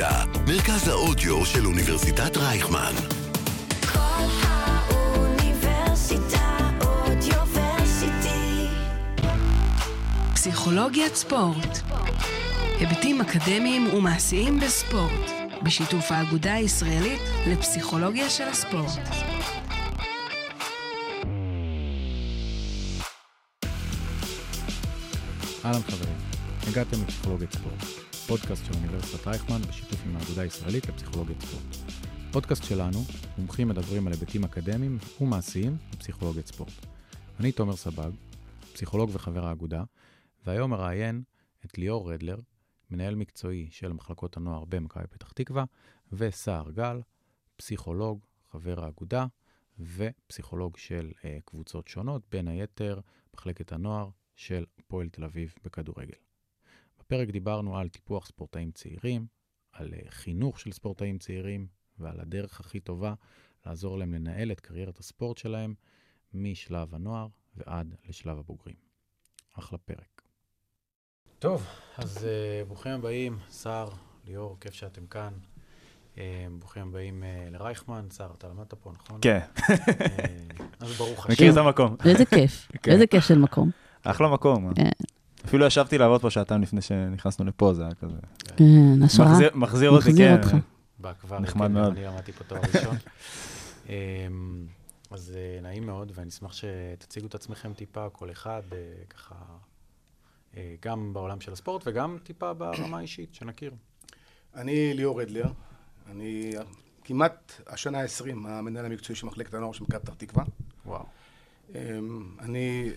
האוניברסיטה, מרכז האודיו של אוניברסיטת רייכמן. כל האוניברסיטה אודיוורסיטי. פסיכולוגיית ספורט. היבטים אקדמיים ומעשיים בספורט, בשיתוף האגודה הישראלית לפסיכולוגיה של הספורט. אהלן חברים, הגעתם לפסיכולוגיית ספורט, פודקאסט של אוניברסיטת רייכמן בשיתוף עם האגודה הישראלית לפסיכולוגיית ספורט. פודקאסט שלנו, מומחים מדברים על היבטים אקדמיים ומעשיים בפסיכולוגיית ספורט. אני תומר סבג, פסיכולוג וחבר האגודה, והיום מראיין את ליאור רדלר, מנהל מקצועי של מחלקות הנוער במכבי פתח תקווה, וסער גל, פסיכולוג, חבר האגודה, ופסיכולוג של uh, קבוצות שונות, בין היתר מחלקת הנוער של הפועל תל אביב בכדורגל. בפרק דיברנו על טיפוח ספורטאים צעירים, על uh, חינוך של ספורטאים צעירים ועל הדרך הכי טובה לעזור להם לנהל את קריירת הספורט שלהם משלב הנוער ועד לשלב הבוגרים. אחלה פרק. טוב, אז uh, ברוכים הבאים, סער, ליאור, כיף שאתם כאן. Uh, ברוכים הבאים uh, לרייכמן. סער, אתה למדת פה, נכון? כן, Uh, אז ברוך השם. מכיר את המקום. איזה כיף, כן. איזה כיף של מקום. אחלה מקום. אפילו ישבתי לעבוד פה שעתיים לפני שנכנסנו לפה, זה היה כזה. כן, השראה. מחזיר- מחזיר אותי, כן. אותך. באקוואר, נחמד כן, מאוד. אני למדתי פה תואר ראשון. אמ, אז אה, נעים מאוד, ואני אשמח שתציגו את עצמכם טיפה, כל אחד, אה, ככה, אה, גם בעולם של הספורט וגם טיפה ברמה האישית, שנכיר. אני ליאור רדלר, אני כמעט השנה ה-20 המנהל המקצועי של מחלקת הנוער של מכבי פתח תקווה. וואו. אמ, אני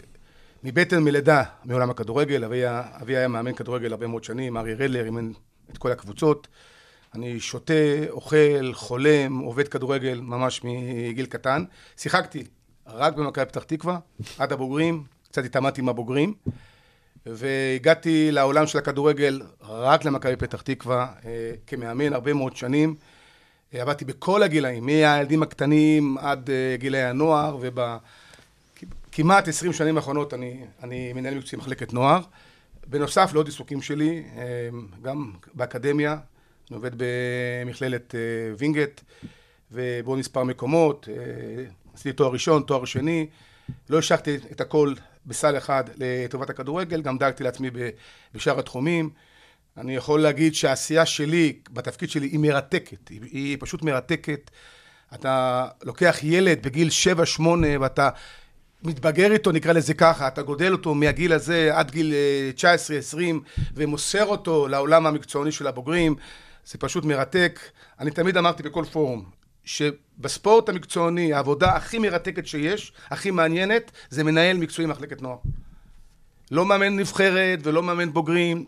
מבטן מלידה מעולם הכדורגל, אבי, אבי היה מאמן כדורגל הרבה מאוד שנים, אריה רדלר אימן את כל הקבוצות. אני שותה, אוכל, חולם, עובד כדורגל ממש מגיל קטן. שיחקתי רק במכבי פתח תקווה, עד הבוגרים, קצת התעמדתי עם הבוגרים. והגעתי לעולם של הכדורגל רק למכבי פתח תקווה אה, כמאמן הרבה מאוד שנים. אה, עבדתי בכל הגילאים, מהילדים הקטנים עד אה, גילאי הנוער, וכמעט 20 שנים האחרונות אני, אני מנהל מקצועי מחלקת נוער. בנוסף לעוד עיסוקים שלי, אה, גם באקדמיה, אני עובד במכללת אה, וינגייט ובעוד מספר מקומות, אה, עשיתי תואר ראשון, תואר שני, לא השקתי את הכל בסל אחד לטובת הכדורגל, גם דאגתי לעצמי בשאר התחומים. אני יכול להגיד שהעשייה שלי, בתפקיד שלי, היא מרתקת, היא, היא פשוט מרתקת. אתה לוקח ילד בגיל 7-8 ואתה מתבגר איתו, נקרא לזה ככה, אתה גודל אותו מהגיל הזה עד גיל אה, 19-20 ומוסר אותו לעולם המקצועני של הבוגרים, זה פשוט מרתק. אני תמיד אמרתי בכל פורום, שבספורט המקצועני, העבודה הכי מרתקת שיש, הכי מעניינת, זה מנהל מקצועי מחלקת נוער. לא מאמן נבחרת ולא מאמן בוגרים,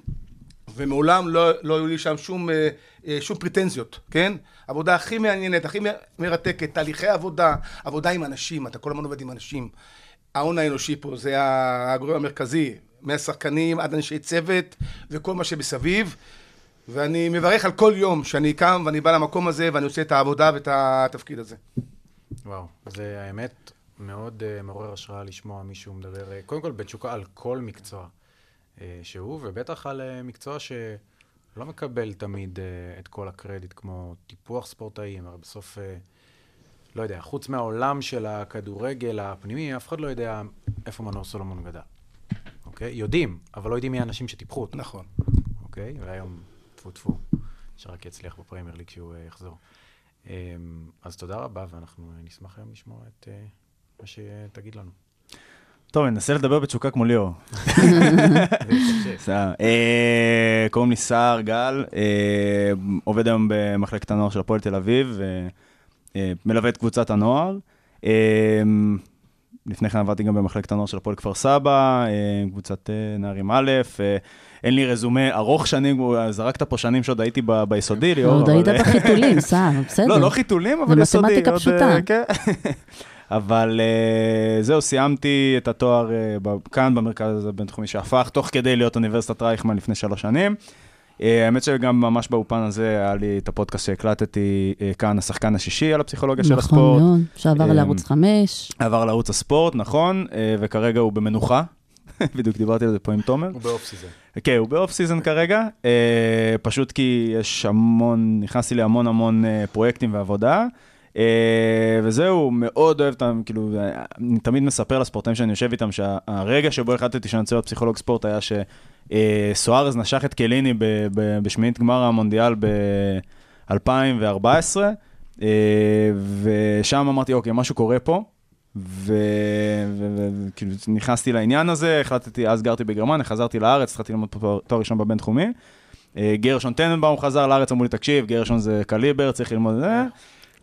ומעולם לא, לא היו לי שם שום, אה, אה, שום פריטנזיות, כן? עבודה הכי מעניינת, הכי מרתקת, תהליכי עבודה, עבודה עם אנשים, אתה כל הזמן עובד עם אנשים. ההון האנושי פה זה הגורם המרכזי, מהשחקנים עד אנשי צוות וכל מה שמסביב. ואני מברך על כל יום שאני קם ואני בא למקום הזה ואני עושה את העבודה ואת התפקיד הזה. וואו, זה האמת מאוד uh, מעורר השראה לשמוע מישהו מדבר, uh, קודם כל בתשוקה על כל מקצוע uh, שהוא, ובטח על uh, מקצוע שלא מקבל תמיד uh, את כל הקרדיט, כמו טיפוח ספורטאים, הרי בסוף, uh, לא יודע, חוץ מהעולם של הכדורגל הפנימי, אף אחד לא יודע איפה מנור סולומון גדל, אוקיי? יודעים, אבל לא יודעים מי האנשים שטיפחו אותו, נכון. אוקיי? והיום, טפו טפו, שרק יצליח בפרמייר ליג כשהוא uh, יחזור. Um, אז תודה רבה, ואנחנו נשמח היום לשמוע את uh, מה שתגיד לנו. טוב, ננסה לדבר בתשוקה כמו ליאור. אה, קוראים לי סער גל, אה, עובד היום במחלקת הנוער של הפועל תל אביב, ומלווה את קבוצת הנוער. אה, לפני כן עבדתי גם במחלקת הנוער של הפועל כפר סבא, אה, קבוצת אה, נערים א', אה, אין לי רזומה ארוך שנים, זרקת פה שנים שעוד הייתי ב- ביסודי, ליאור. עוד היית בחיתולים, סער, בסדר. לא, לא חיתולים, אבל זה יסודי. מתמטיקה עוד, פשוטה. אה, כן. אבל אה, זהו, סיימתי את התואר אה, כאן במרכז הבינתחומי שהפך, תוך כדי להיות אוניברסיטת רייכמן לפני שלוש שנים. אה, האמת שגם ממש באופן הזה היה לי את הפודקאסט שהקלטתי אה, כאן, השחקן השישי על הפסיכולוגיה של נכון הספורט. מאוד, שעבר אה, לערוץ 5. עבר לערוץ הספורט, נכון, וכרגע הוא במנוחה. בדיוק דיברתי על זה פה עם תומר. הוא ב off season. כן, הוא ב off season כרגע, פשוט כי יש המון, נכנסתי להמון המון פרויקטים ועבודה, וזהו, מאוד אוהב אותם, כאילו, אה, אני תמיד מספר לספורטאים שאני יושב איתם, שהרגע שבו החלטתי שאני רוצה להיות פסיכולוג ספורט היה שסוארז נשך את קייליני בשמינית גמר המונדיאל ב-2014, ושם אמרתי, אוקיי, משהו קורה פה. וכאילו נכנסתי לעניין הזה, החלטתי, אז גרתי בגרמניה, חזרתי לארץ, התחלתי ללמוד תואר ראשון בבינתחומי. אה, גרשון טננבאום חזר לארץ, אמרו לי, תקשיב, גרשון זה קליבר, צריך ללמוד את זה.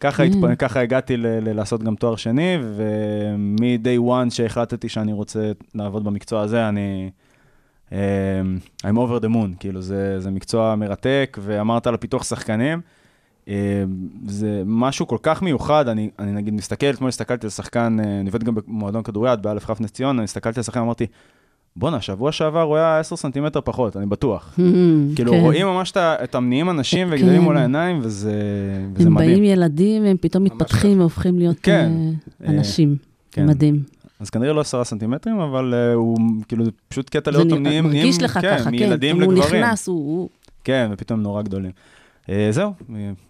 ככה, התפ... Mm. ככה הגעתי ל- ל- לעשות גם תואר שני, ומ-day one שהחלטתי שאני רוצה לעבוד במקצוע הזה, אני... um, I'm over the moon, כאילו, זה, זה מקצוע מרתק, ואמרת על הפיתוח שחקנים. אה, זה משהו כל כך מיוחד, אני, אני נגיד מסתכל, אתמול הסתכלתי על שחקן, אה, אני עובד גם במועדון כדוריד, באלף כף נס ציונה, אני הסתכלתי על שחקן, אמרתי, בואנה, שבוע שעבר הוא היה 10 סנטימטר פחות, אני בטוח. כאילו, כן. רואים ממש את המניעים אנשים וגדלים כן. מול העיניים, וזה, וזה הם מדהים. באים ילדים והם פתאום מתפתחים והופכים להיות כן. אה, אנשים. כן. מדהים. אז כנראה לא 10 סנטימטרים, אבל uh, הוא, כאילו, זה פשוט קטע לראות נ- אותם נהיים, נהיים, מרגיש לך כן, ככה, כן. מילדים אם הוא לגברים. נכנס, הוא... כן, ופתאום הם נורא גדולים. זהו,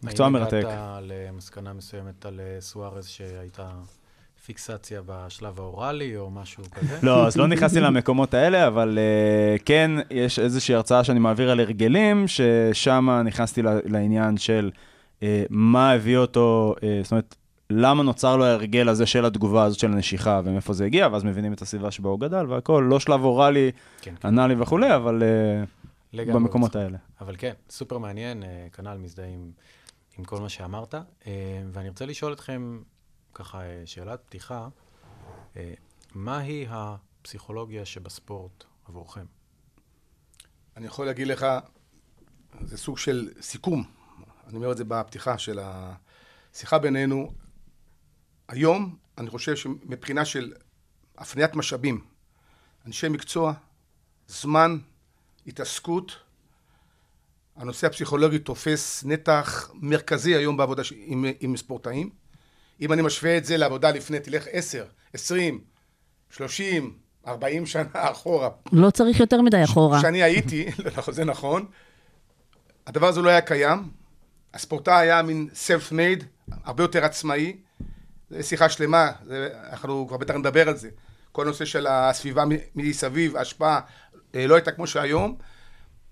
מקצוע מרתק. האם הגעת למסקנה מסוימת על אה, סוארז שהייתה פיקסציה בשלב האוראלי או משהו כזה? לא, אז לא נכנסתי למקומות האלה, אבל uh, כן, יש איזושהי הרצאה שאני מעביר על הרגלים, ששם נכנסתי לעניין של uh, מה הביא אותו, uh, זאת אומרת, למה נוצר לו ההרגל הזה של התגובה הזאת של הנשיכה, ומאיפה זה הגיע, ואז מבינים את הסביבה שבה הוא גדל והכל, לא שלב אוראלי, כן, כן. אנאלי וכולי, אבל uh, במקומות. האלה. אבל כן, סופר מעניין, אה, כנ"ל מזדהה עם, כל מה שאמרת. אה, ואני רוצה לשאול אתכם, ככה, אה, שאלת פתיחה, אה, מהי הפסיכולוגיה שבספורט עבורכם? אני יכול להגיד לך, זה סוג של סיכום, אני אומר את זה בפתיחה של השיחה בינינו. היום, אני חושב שמבחינה של הפניית משאבים, אנשי מקצוע, זמן, התעסקות, הנושא הפסיכולוגי תופס נתח מרכזי היום בעבודה. עם, עם ספורטאים. אם אני משווה את זה לעבודה לפני, תלך 10, 20, 30, 40 שנה אחורה, לא צריך יותר מדי אחורה. כשאני הייתי, נכון, זה נכון, הדבר הזה לא היה קיים. הספורטאי היה מין self-made, הרבה יותר עצמאי. זו שיחה שלמה, זה, אנחנו כבר בטח נדבר על זה. כל הנושא של הסביבה מסביב, ההשפעה, אה, לא הייתה כמו שהיום.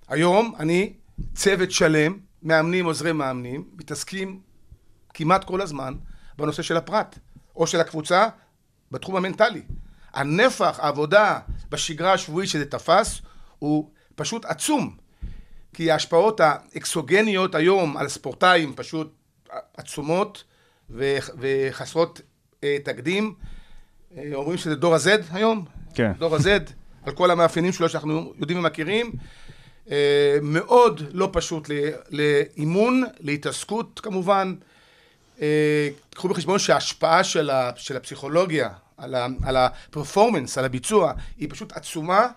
היום אני, צוות שלם, מאמנים, עוזרי מאמנים, מתעסקים כמעט כל הזמן בנושא של הפרט, או של הקבוצה, בתחום המנטלי. הנפח, העבודה בשגרה השבועית שזה תפס, הוא פשוט עצום. כי ההשפעות האקסוגניות היום על ספורטאים פשוט עצומות וחסרות אה, תקדים. אה, אומרים שזה דור ה-Z היום, כן. דור ה-Z, על כל המאפיינים שלו שאנחנו יודעים ומכירים. אה, מאוד לא פשוט לאימון, להתעסקות כמובן. אה, קחו בחשבון שההשפעה של, ה- של הפסיכולוגיה על, ה- על הפרפורמנס, על הביצוע, היא פשוט עצומה.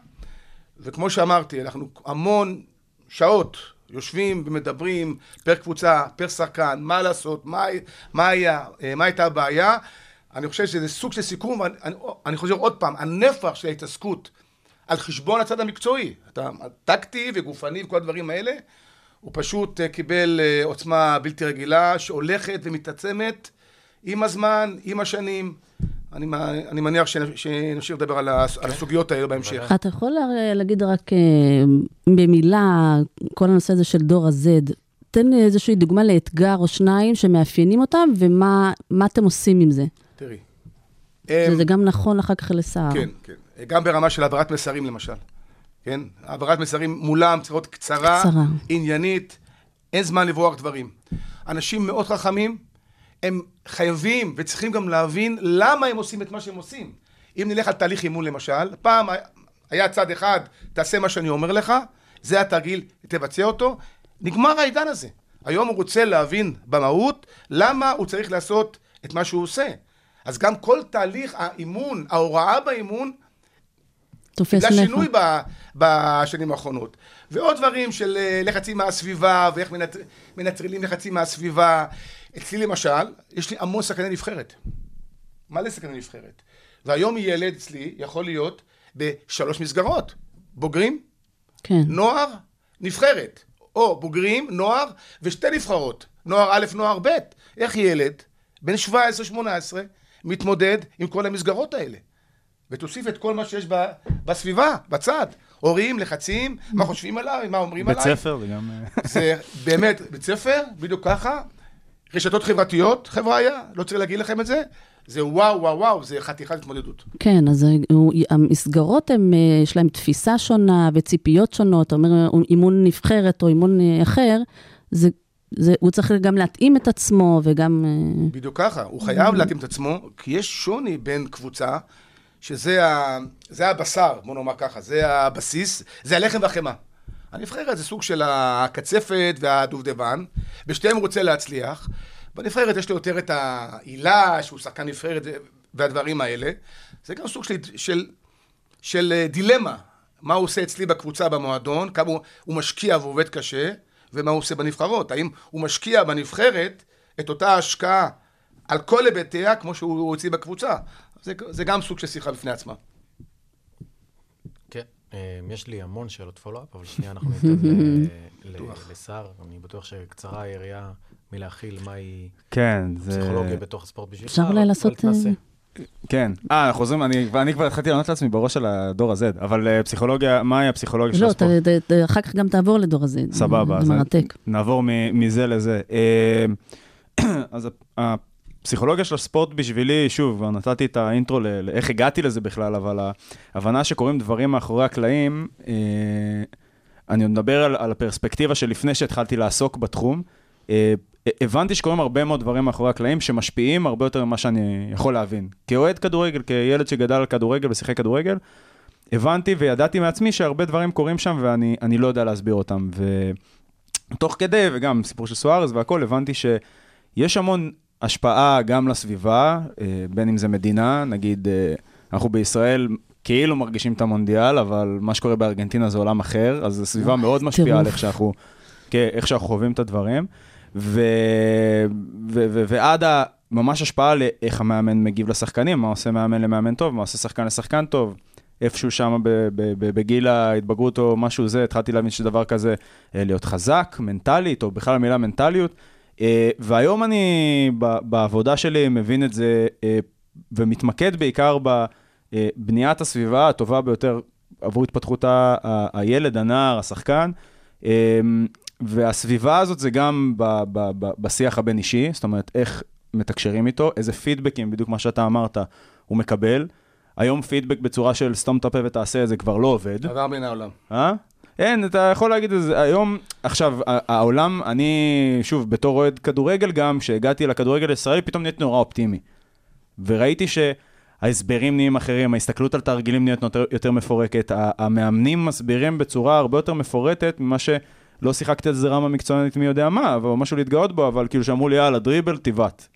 וכמו שאמרתי, אנחנו המון שעות יושבים ומדברים פר קבוצה, פר שחקן, מה לעשות, מה, מה, היה, אה, מה הייתה הבעיה. אני חושב שזה סוג של סיכום, אני, אני חוזר עוד פעם, הנפח של ההתעסקות על חשבון הצד המקצועי, אתה, טקטי וגופני וכל הדברים האלה, הוא פשוט אה, קיבל אה, עוצמה בלתי רגילה שהולכת ומתעצמת עם הזמן, עם השנים. אני, אני מניח שנ- שנמשיך לדבר על, הס- על הסוגיות האלה בהמשך. אתה יכול להגיד רק אה, במילה, כל הנושא הזה של דור ה-Z, תן איזושהי דוגמה לאתגר או שניים שמאפיינים אותם, ומה מה אתם עושים עם זה. תראי. שזה גם נכון אחר כך לסער. כן, כן. גם ברמה של העברת מסרים למשל. כן? העברת מסרים מולם צריכה להיות קצרה, קצרה. עניינית, אין זמן לברוח דברים. אנשים מאוד חכמים, הם חייבים וצריכים גם להבין למה הם עושים את מה שהם עושים. אם נלך על תהליך אימון למשל, פעם היה צד אחד, תעשה מה שאני אומר לך, זה התרגיל, תבצע אותו, נגמר העידן הזה. היום הוא רוצה להבין במהות למה הוא צריך לעשות את מה שהוא עושה. אז גם כל תהליך האימון, ההוראה באימון, תופס נפח. שינוי ב, בשנים האחרונות. ועוד דברים של אה, לחצים מהסביבה, ואיך מנטר, מנטרלים לחצים מהסביבה. אצלי למשל, יש לי המון שחקני נבחרת. מלא שחקני נבחרת. והיום ילד אצלי יכול להיות בשלוש מסגרות. בוגרים, כן. נוער, נבחרת. או בוגרים, נוער ושתי נבחרות. נוער א', נוער ב'. איך ילד, בן 17-18, מתמודד עם כל המסגרות האלה? ותוסיף את כל מה שיש ב, בסביבה, בצד. הורים, לחצים, מה חושבים עליי, מה אומרים בית עליי. ספר זה גם... אה, זה באמת, בית ספר, בדיוק ככה. רשתות חברתיות, חבריה, לא צריך להגיד לכם את זה. זה וואו, וואו, וואו, זה חתיכת התמודדות. כן, אז הוא- המסגרות, הם, אה, יש להם תפיסה שונה וציפיות שונות. אתה אומר, אימון נבחרת או אימון אה, אחר, זה, זה, הוא צריך גם להתאים את עצמו וגם... אה, בדיוק ככה, הוא חייב להתאים את עצמו, כי יש שוני בין קבוצה, שזה ה, זה הבשר, בוא נאמר ככה, זה הבסיס, זה הלחם והחמאה. הנבחרת זה סוג של הקצפת והדובדבן, בשתיהם הוא רוצה להצליח. בנבחרת יש לו יותר את העילה, שהוא שחקן נבחרת והדברים האלה. זה גם סוג של, של, של דילמה, מה הוא עושה אצלי בקבוצה במועדון, כמה הוא, הוא משקיע ועובד קשה, ומה הוא עושה בנבחרות. האם הוא משקיע בנבחרת את אותה השקעה על כל היבטיה, כמו שהוא הוציא בקבוצה. זה, זה גם סוג של שיחה בפני עצמה. כן, אה, יש לי המון שאלות פולו-אפ, אבל שנייה אנחנו ניתן ל- ל- לשר, אני בטוח שקצרה היריעה מלהכיל מהי כן, זה... פסיכולוגיה בתוך הספורט בשבילך. אפשר אולי אבל- לעשות. אה, כן. אה, אנחנו חוזרים, אני אני כבר התחלתי לענות לעצמי בראש של הדור הזה, אבל אה, פסיכולוגיה, מהי הפסיכולוגיה של לא, הספורט? ת- ת- ת- אחר כך גם תעבור לדור הזה. סבבה, זה אז מרתק. נעבור מ- מזה לזה. אה, אז הפסיכולוגיה של הספורט בשבילי, שוב, כבר נתתי את האינטרו לאיך הגעתי לזה בכלל, אבל ההבנה שקורים דברים מאחורי הקלעים, אה, אני עוד מדבר על, על הפרספקטיבה שלפני שהתחלתי לעסוק בתחום. אה, הבנתי שקורים הרבה מאוד דברים מאחורי הקלעים שמשפיעים הרבה יותר ממה שאני יכול להבין. כאוהד כדורגל, כילד שגדל על כדורגל ושיחק כדורגל, הבנתי וידעתי מעצמי שהרבה דברים קורים שם ואני אני לא יודע להסביר אותם. ותוך כדי, וגם סיפור של סוארז והכל, הבנתי שיש המון השפעה גם לסביבה, אה, בין אם זה מדינה, נגיד, אה, אנחנו בישראל כאילו מרגישים את המונדיאל, אבל מה שקורה בארגנטינה זה עולם אחר, אז הסביבה מאוד משפיעה על. איך שאנחנו, כן, איך שאנחנו חווים את הדברים. ו... ו... ו... ועד ה... ממש השפעה לאיך המאמן מגיב לשחקנים, מה עושה מאמן למאמן טוב, מה עושה שחקן לשחקן טוב. איפשהו שם בגיל ההתבגרות או משהו זה, התחלתי להבין שדבר כזה אה, להיות חזק, מנטלית, או בכלל המילה מנטליות. אה, והיום אני בעבודה שלי מבין את זה אה, ומתמקד בעיקר בבניית הסביבה הטובה ביותר עבור התפתחות הילד, הנער, השחקן. אה, והסביבה הזאת זה גם ב- ב- ב- בשיח הבין-אישי, זאת אומרת, איך מתקשרים איתו, איזה פידבקים, בדיוק מה שאתה אמרת, הוא מקבל. היום פידבק בצורה של סתום את הפה ותעשה את זה כבר לא עובד. עבר מן העולם. אה? אין, אתה יכול להגיד את זה. היום, עכשיו, העולם, אני, שוב, בתור אוהד כדורגל גם, כשהגעתי לכדורגל הישראלי, פתאום נהייתי נורא אופטימי. וראיתי שההסברים נהיים אחרים, ההסתכלות על תרגילים נהיית יותר, מפורקת, המאמנים מסבירים בצורה הרבה יותר מפורטת ממה שלא שיחקתי על זה רמה מקצוענית מי יודע מה, אבל משהו להתגאות בו, אבל כאילו שאמרו לי, יאללה, דריבל, תיבט.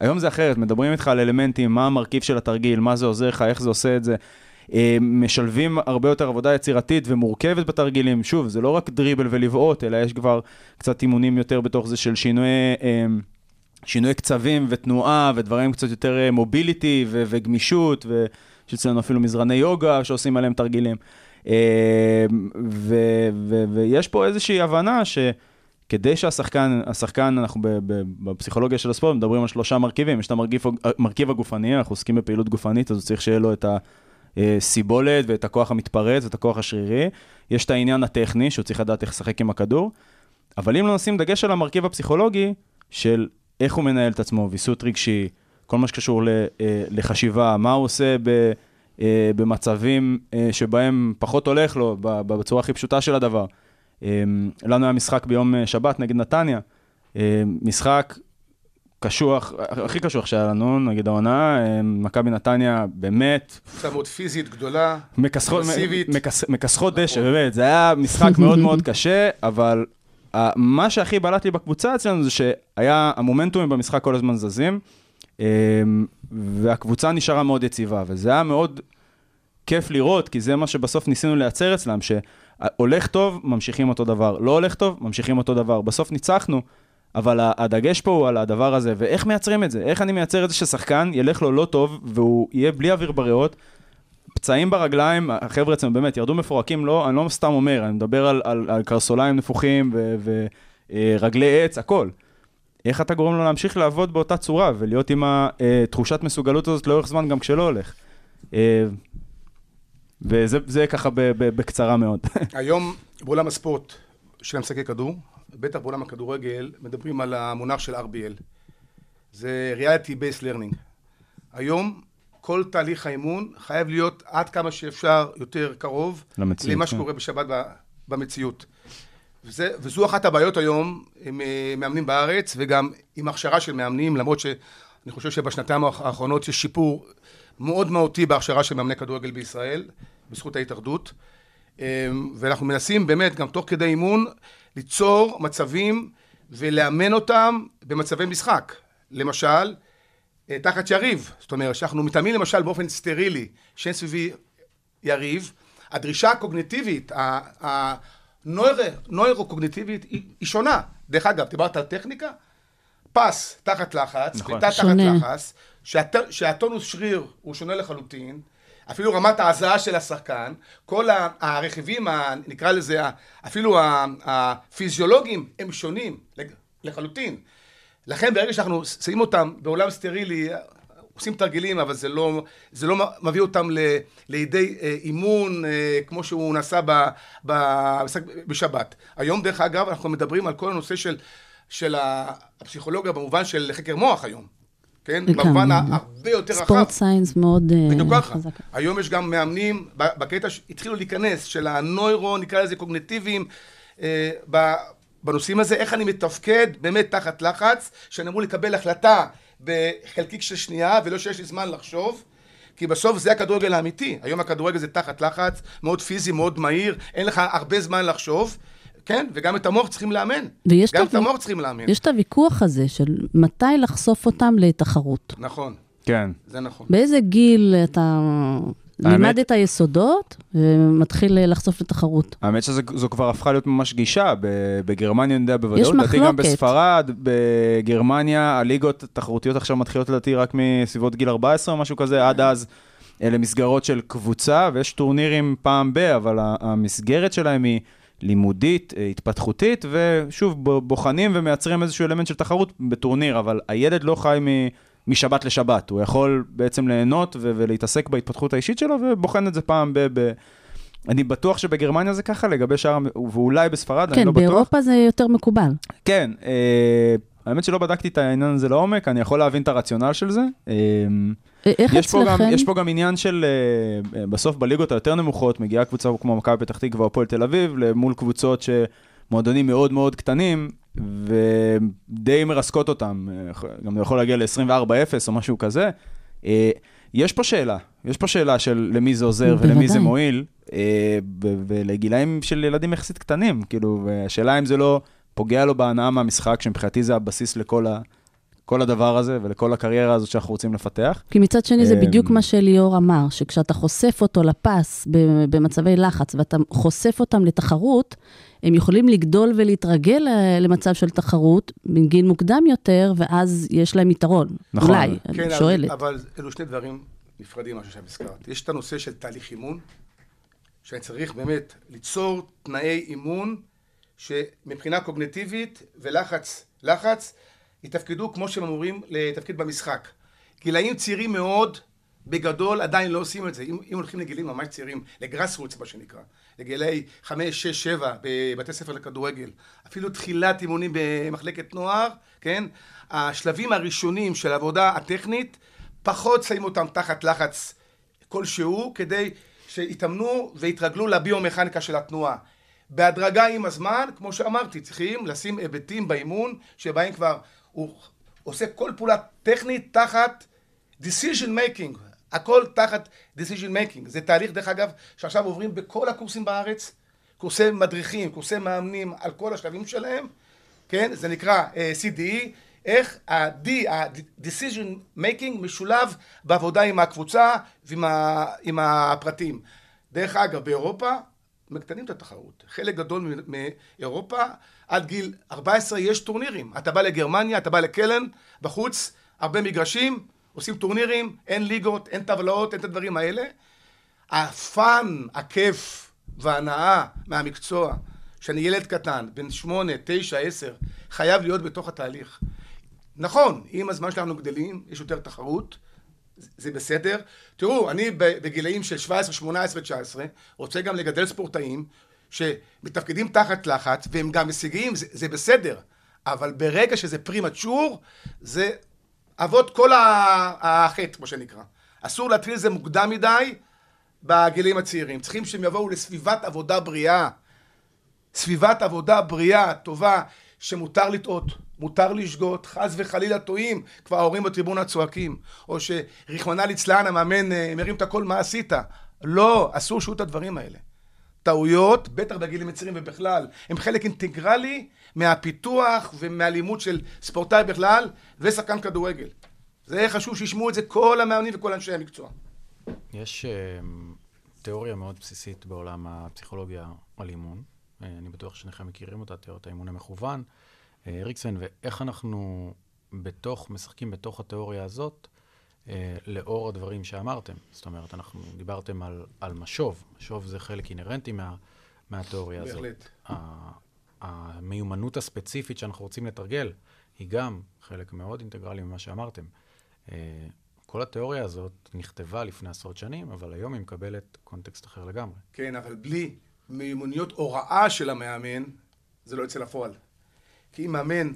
היום זה אחרת, מדברים איתך על אלמנטים, מה המרכיב של התרגיל, מה זה עוזר לך, איך זה עושה את זה. אה, משלבים הרבה יותר עבודה יצירתית ומורכבת בתרגילים. שוב, זה לא רק דריבל ולבעוט, אלא יש כבר קצת אימונים יותר בתוך זה של שינויי, אה, שינויי קצבים ותנועה ודברים קצת יותר אה, מוביליטי ו- וגמישות, ויש אצלנו אפילו מזרני יוגה שעושים עליהם תרגילים. ו- ו- ויש פה איזושהי הבנה ש... כדי שהשחקן, השחקן, אנחנו ב- ב- בפסיכולוגיה של הספורט מדברים על שלושה מרכיבים, יש את המרכיב, המרכיב הגופני, אנחנו עוסקים בפעילות גופנית, אז הוא צריך שיהיה לו את הסיבולת ואת הכוח המתפרץ ואת הכוח השרירי, יש את העניין הטכני, שהוא צריך לדעת איך לשחק עם הכדור, אבל אם לא נשים דגש על המרכיב הפסיכולוגי, של איך הוא מנהל את עצמו, ויסות רגשי, כל מה שקשור אה, לחשיבה, מה הוא עושה ב... אה, במצבים אה, שבהם פחות הולך לו, בצורה הכי פשוטה של הדבר. אה, לנו היה משחק ביום אה, שבת נגד נתניה, אה, משחק קשוח, הכי קשוח שהיה לנו, נגד העונה, אה, מכבי נתניה באמת מאוד פיזית, גדולה. אגרסיבית. מכס, מכסחות דשא, נכון. באמת, זה היה משחק מאוד מאוד קשה, אבל uh, מה שהכי בלט לי בקבוצה אצלנו זה שהיה, המומנטומים במשחק כל הזמן זזים, um, והקבוצה נשארה מאוד יציבה, וזה היה מאוד כיף לראות, כי זה מה שבסוף ניסינו לייצר אצלם, שהולך טוב, ממשיכים אותו דבר, לא הולך טוב, ממשיכים אותו דבר. בסוף ניצחנו, אבל הדגש פה הוא על הדבר הזה, ואיך מייצרים את זה? איך אני מייצר את זה ששחקן ילך לו לא טוב, והוא יהיה בלי אוויר בריאות, פצעים ברגליים, החבר'ה אצלנו באמת ירדו מפורקים, לא, אני לא סתם אומר, אני מדבר על, על, על קרסוליים נפוחים ורגלי עץ, הכל. איך אתה גורם לו להמשיך לעבוד באותה צורה ולהיות עם התחושת מסוגלות הזאת לאורך זמן גם כשלא הולך. אה, וזה זה ככה בקצרה מאוד. היום בעולם הספורט של המשחקי כדור, בטח בעולם הכדורגל, מדברים על המונח של RBL. זה Reality Based Learning. היום כל תהליך האימון חייב להיות עד כמה שאפשר יותר קרוב למציאות, למה כן. שקורה בשבת במציאות. וזה, וזו אחת הבעיות היום עם אה, מאמנים בארץ וגם עם הכשרה של מאמנים, למרות שאני חושב שבשנתיים האחרונות יש שיפור מאוד מהותי בהכשרה של מאמני כדורגל בישראל, בזכות ההתאחדות. אה, ואנחנו מנסים באמת, גם תוך כדי אימון, ליצור מצבים ולאמן אותם במצבי משחק. למשל, אה, תחת יריב. זאת אומרת, שאנחנו מתאמנים למשל באופן סטרילי, שאין סביבי יריב, הדרישה הקוגניטיבית, הנוירו-קוגניטיבית היא, היא שונה. דרך אגב, דיברת על טכניקה? פס תחת לחץ, נכון. פליטה תחת. לחץ, שהט, שהטונוס שריר הוא שונה לחלוטין, אפילו רמת ההזעה של השחקן, כל הרכיבים, נקרא לזה, אפילו הפיזיולוגיים, הם שונים לחלוטין. לכן ברגע שאנחנו שמים אותם בעולם סטרילי, עושים תרגילים, אבל זה לא, זה לא מביא אותם ל, לידי אה, אימון אה, כמו שהוא נעשה ב, ב, בשבת. היום, דרך אגב, אנחנו מדברים על כל הנושא של, של הפסיכולוגיה במובן של חקר מוח היום. כן? במובן הרבה יותר רחב. ספורט סיינס מאוד אה, בדיוק ככה. חזק. היום יש גם מאמנים בקטע שהתחילו להיכנס, של הנוירו, נקרא לזה קוגנטיביים, אה, בנושאים הזה, איך אני מתפקד באמת תחת לחץ, שאני אמור לקבל החלטה בחלקיק של שנייה, ולא שיש לי זמן לחשוב. כי בסוף זה הכדורגל האמיתי. היום הכדורגל זה תחת לחץ, מאוד פיזי, מאוד מהיר, אין לך הרבה זמן לחשוב, כן? וגם את המוח צריכים לאמן. ויש גם את המוח צריכים לאמן. יש את הוויכוח הזה של מתי לחשוף אותם לתחרות. נכון, כן. זה נכון. באיזה גיל אתה לימד את היסודות ומתחיל לחשוף לתחרות? האמת שזו כבר הפכה להיות ממש גישה, בגרמניה אני יודע בוודאות, יש לדעתי גם מחלוקת. בספרד, בגרמניה הליגות התחרותיות עכשיו מתחילות לדעתי רק מסביבות גיל 14 או משהו כזה, עד אז אלה מסגרות של קבוצה, ויש טורנירים פעם ב, אבל המסגרת שלהם היא לימודית, אה, התפתחותית, ושוב, בוחנים ומייצרים איזשהו אלמנט של תחרות בטורניר, אבל הילד לא חי מ... משבת לשבת, הוא יכול בעצם ליהנות ו- ולהתעסק בהתפתחות האישית שלו, ובוחן את זה פעם ב... ב- אני בטוח שבגרמניה זה ככה, לגבי שאר, ואולי בספרד, אני כן, לא בטוח. באירופה זה יותר מקובל. כן, אה, האמת שלא בדקתי את העניין הזה לעומק, אני יכול להבין את הרציונל של זה. אה, איך יש פה, גם, אצלכם? יש פה גם עניין של, אה, אה, בסוף בליגות היותר נמוכות, מגיעה קבוצה כמו מכבי פתח תקווה או הפועל תל אביב, מול קבוצות שמועדונים מאוד מאוד קטנים, ודי מרסקות אותם, אה, גם יכול להגיע ל-24-0 או משהו כזה. יש פה שאלה, יש פה שאלה של למי זה עוזר ולמי זה. מועיל, ולגילאים של ילדים יחסית קטנים, כאילו, והשאלה אם זה לא פוגע לו בהנאה מהמשחק, שמבחינתי זה הבסיס לכל ה... כל הדבר הזה ולכל הקריירה הזאת שאנחנו רוצים לפתח. כי מצד שני זה אמ, בדיוק מה שליאור אמר, שכשאתה חושף אותו לפס ב- במצבי לחץ ואתה חושף אותם לתחרות, הם יכולים לגדול ולהתרגל אה, למצב של תחרות מגיל מוקדם יותר, ואז יש להם יתרון. נכון. אולי, כן, אני שואלת. אבל אלו שני דברים נפרדים, מה שעכשיו הזכרת. יש את הנושא של תהליך אימון, שאני צריך באמת ליצור תנאי אימון שמבחינה קוגנטיבית ולחץ, לחץ, יתפקדו כמו שהם אמורים לתפקיד במשחק. גילאים צעירים מאוד, בגדול עדיין לא עושים את זה. אם, אם הולכים לגילים ממש צעירים, לגראס רוץ מה שנקרא, לגילאי 5, 6, 7 בבתי ספר לכדורגל, אפילו תחילת אימונים במחלקת נוער, כן? השלבים הראשונים של העבודה הטכנית, פחות שמים אותם תחת לחץ כלשהו, כדי שיתאמנו ויתרגלו לביומכניקה של התנועה. בהדרגה עם הזמן, כמו שאמרתי, צריכים לשים היבטים באימון, שבהם כבר הוא עושה כל פעולה טכנית תחת decision making, הכל תחת decision making. זה תהליך, דרך אגב, שעכשיו עוברים בכל הקורסים בארץ, קורסי מדריכים, קורסי מאמנים, על כל השלבים שלהם, כן? זה נקרא uh, CDE, איך ה-D, ה-decision making, משולב בעבודה עם הקבוצה ועם ה, עם הפרטים. דרך אגב, באירופה מקטנים את התחרות. חלק גדול מאירופה, עד גיל 14 יש טורנירים. אתה בא לגרמניה, אתה בא לקלן, בחוץ, הרבה מגרשים, עושים טורנירים, אין ליגות, אין טבלאות, אין את הדברים האלה. הפאן, הכיף וההנאה מהמקצוע, שאני ילד קטן, בן שמונה, תשע, עשר, חייב להיות בתוך התהליך. נכון, עם הזמן שלנו גדלים, יש יותר תחרות, זה- בסדר. תראו, אני בגילאים של 17, 18 ו-19, רוצה גם לגדל ספורטאים שמתפקדים תחת לחץ, והם גם הישגיים, זה, זה בסדר. אבל ברגע שזה פרימצ'ור, זה אבות כל החטא, כמו שנקרא. אסור להתחיל את זה מוקדם מדי בגילאים הצעירים. צריכים שהם יבואו לסביבת עבודה בריאה. סביבת עבודה בריאה, טובה, שמותר לטעות, מותר לשגות, חס וחלילה טועים, כבר ההורים בטריבונה צועקים, או שרחמנא ליצלן המאמן אה, מרים את הקול, מה עשית? לא, אסור שיהיו את הדברים האלה. טעויות, בטח בגילים הצעירים ובכלל, הם חלק אינטגרלי מהפיתוח ומהלימוד של ספורטאי בכלל ושחקן כדורגל. זה חשוב שישמעו את זה כל המאמנים וכל אנשי המקצוע. יש אה, תיאוריה מאוד בסיסית בעולם הפסיכולוגיה על אימון. אה, אני בטוח ששניכם מכירים אותה, תיאוריית האימון המכוון. אה, אריקסן, ואיך אנחנו בתוך, משחקים בתוך התיאוריה הזאת, אה, לאור הדברים שאמרתם. זאת אומרת, אנחנו דיברתם על, על משוב. משוב זה חלק אינהרנטי מה, מהתיאוריה הזאת. בהחלט. המיומנות הספציפית שאנחנו רוצים לתרגל, היא גם חלק מאוד אינטגרלי ממה שאמרתם. אה, כל התיאוריה הזאת נכתבה לפני עשרות שנים, אבל היום היא מקבלת קונטקסט אחר לגמרי. כן, אבל בלי מיומנויות הוראה של המאמן, זה לא יוצא לפועל. כי אם מאמן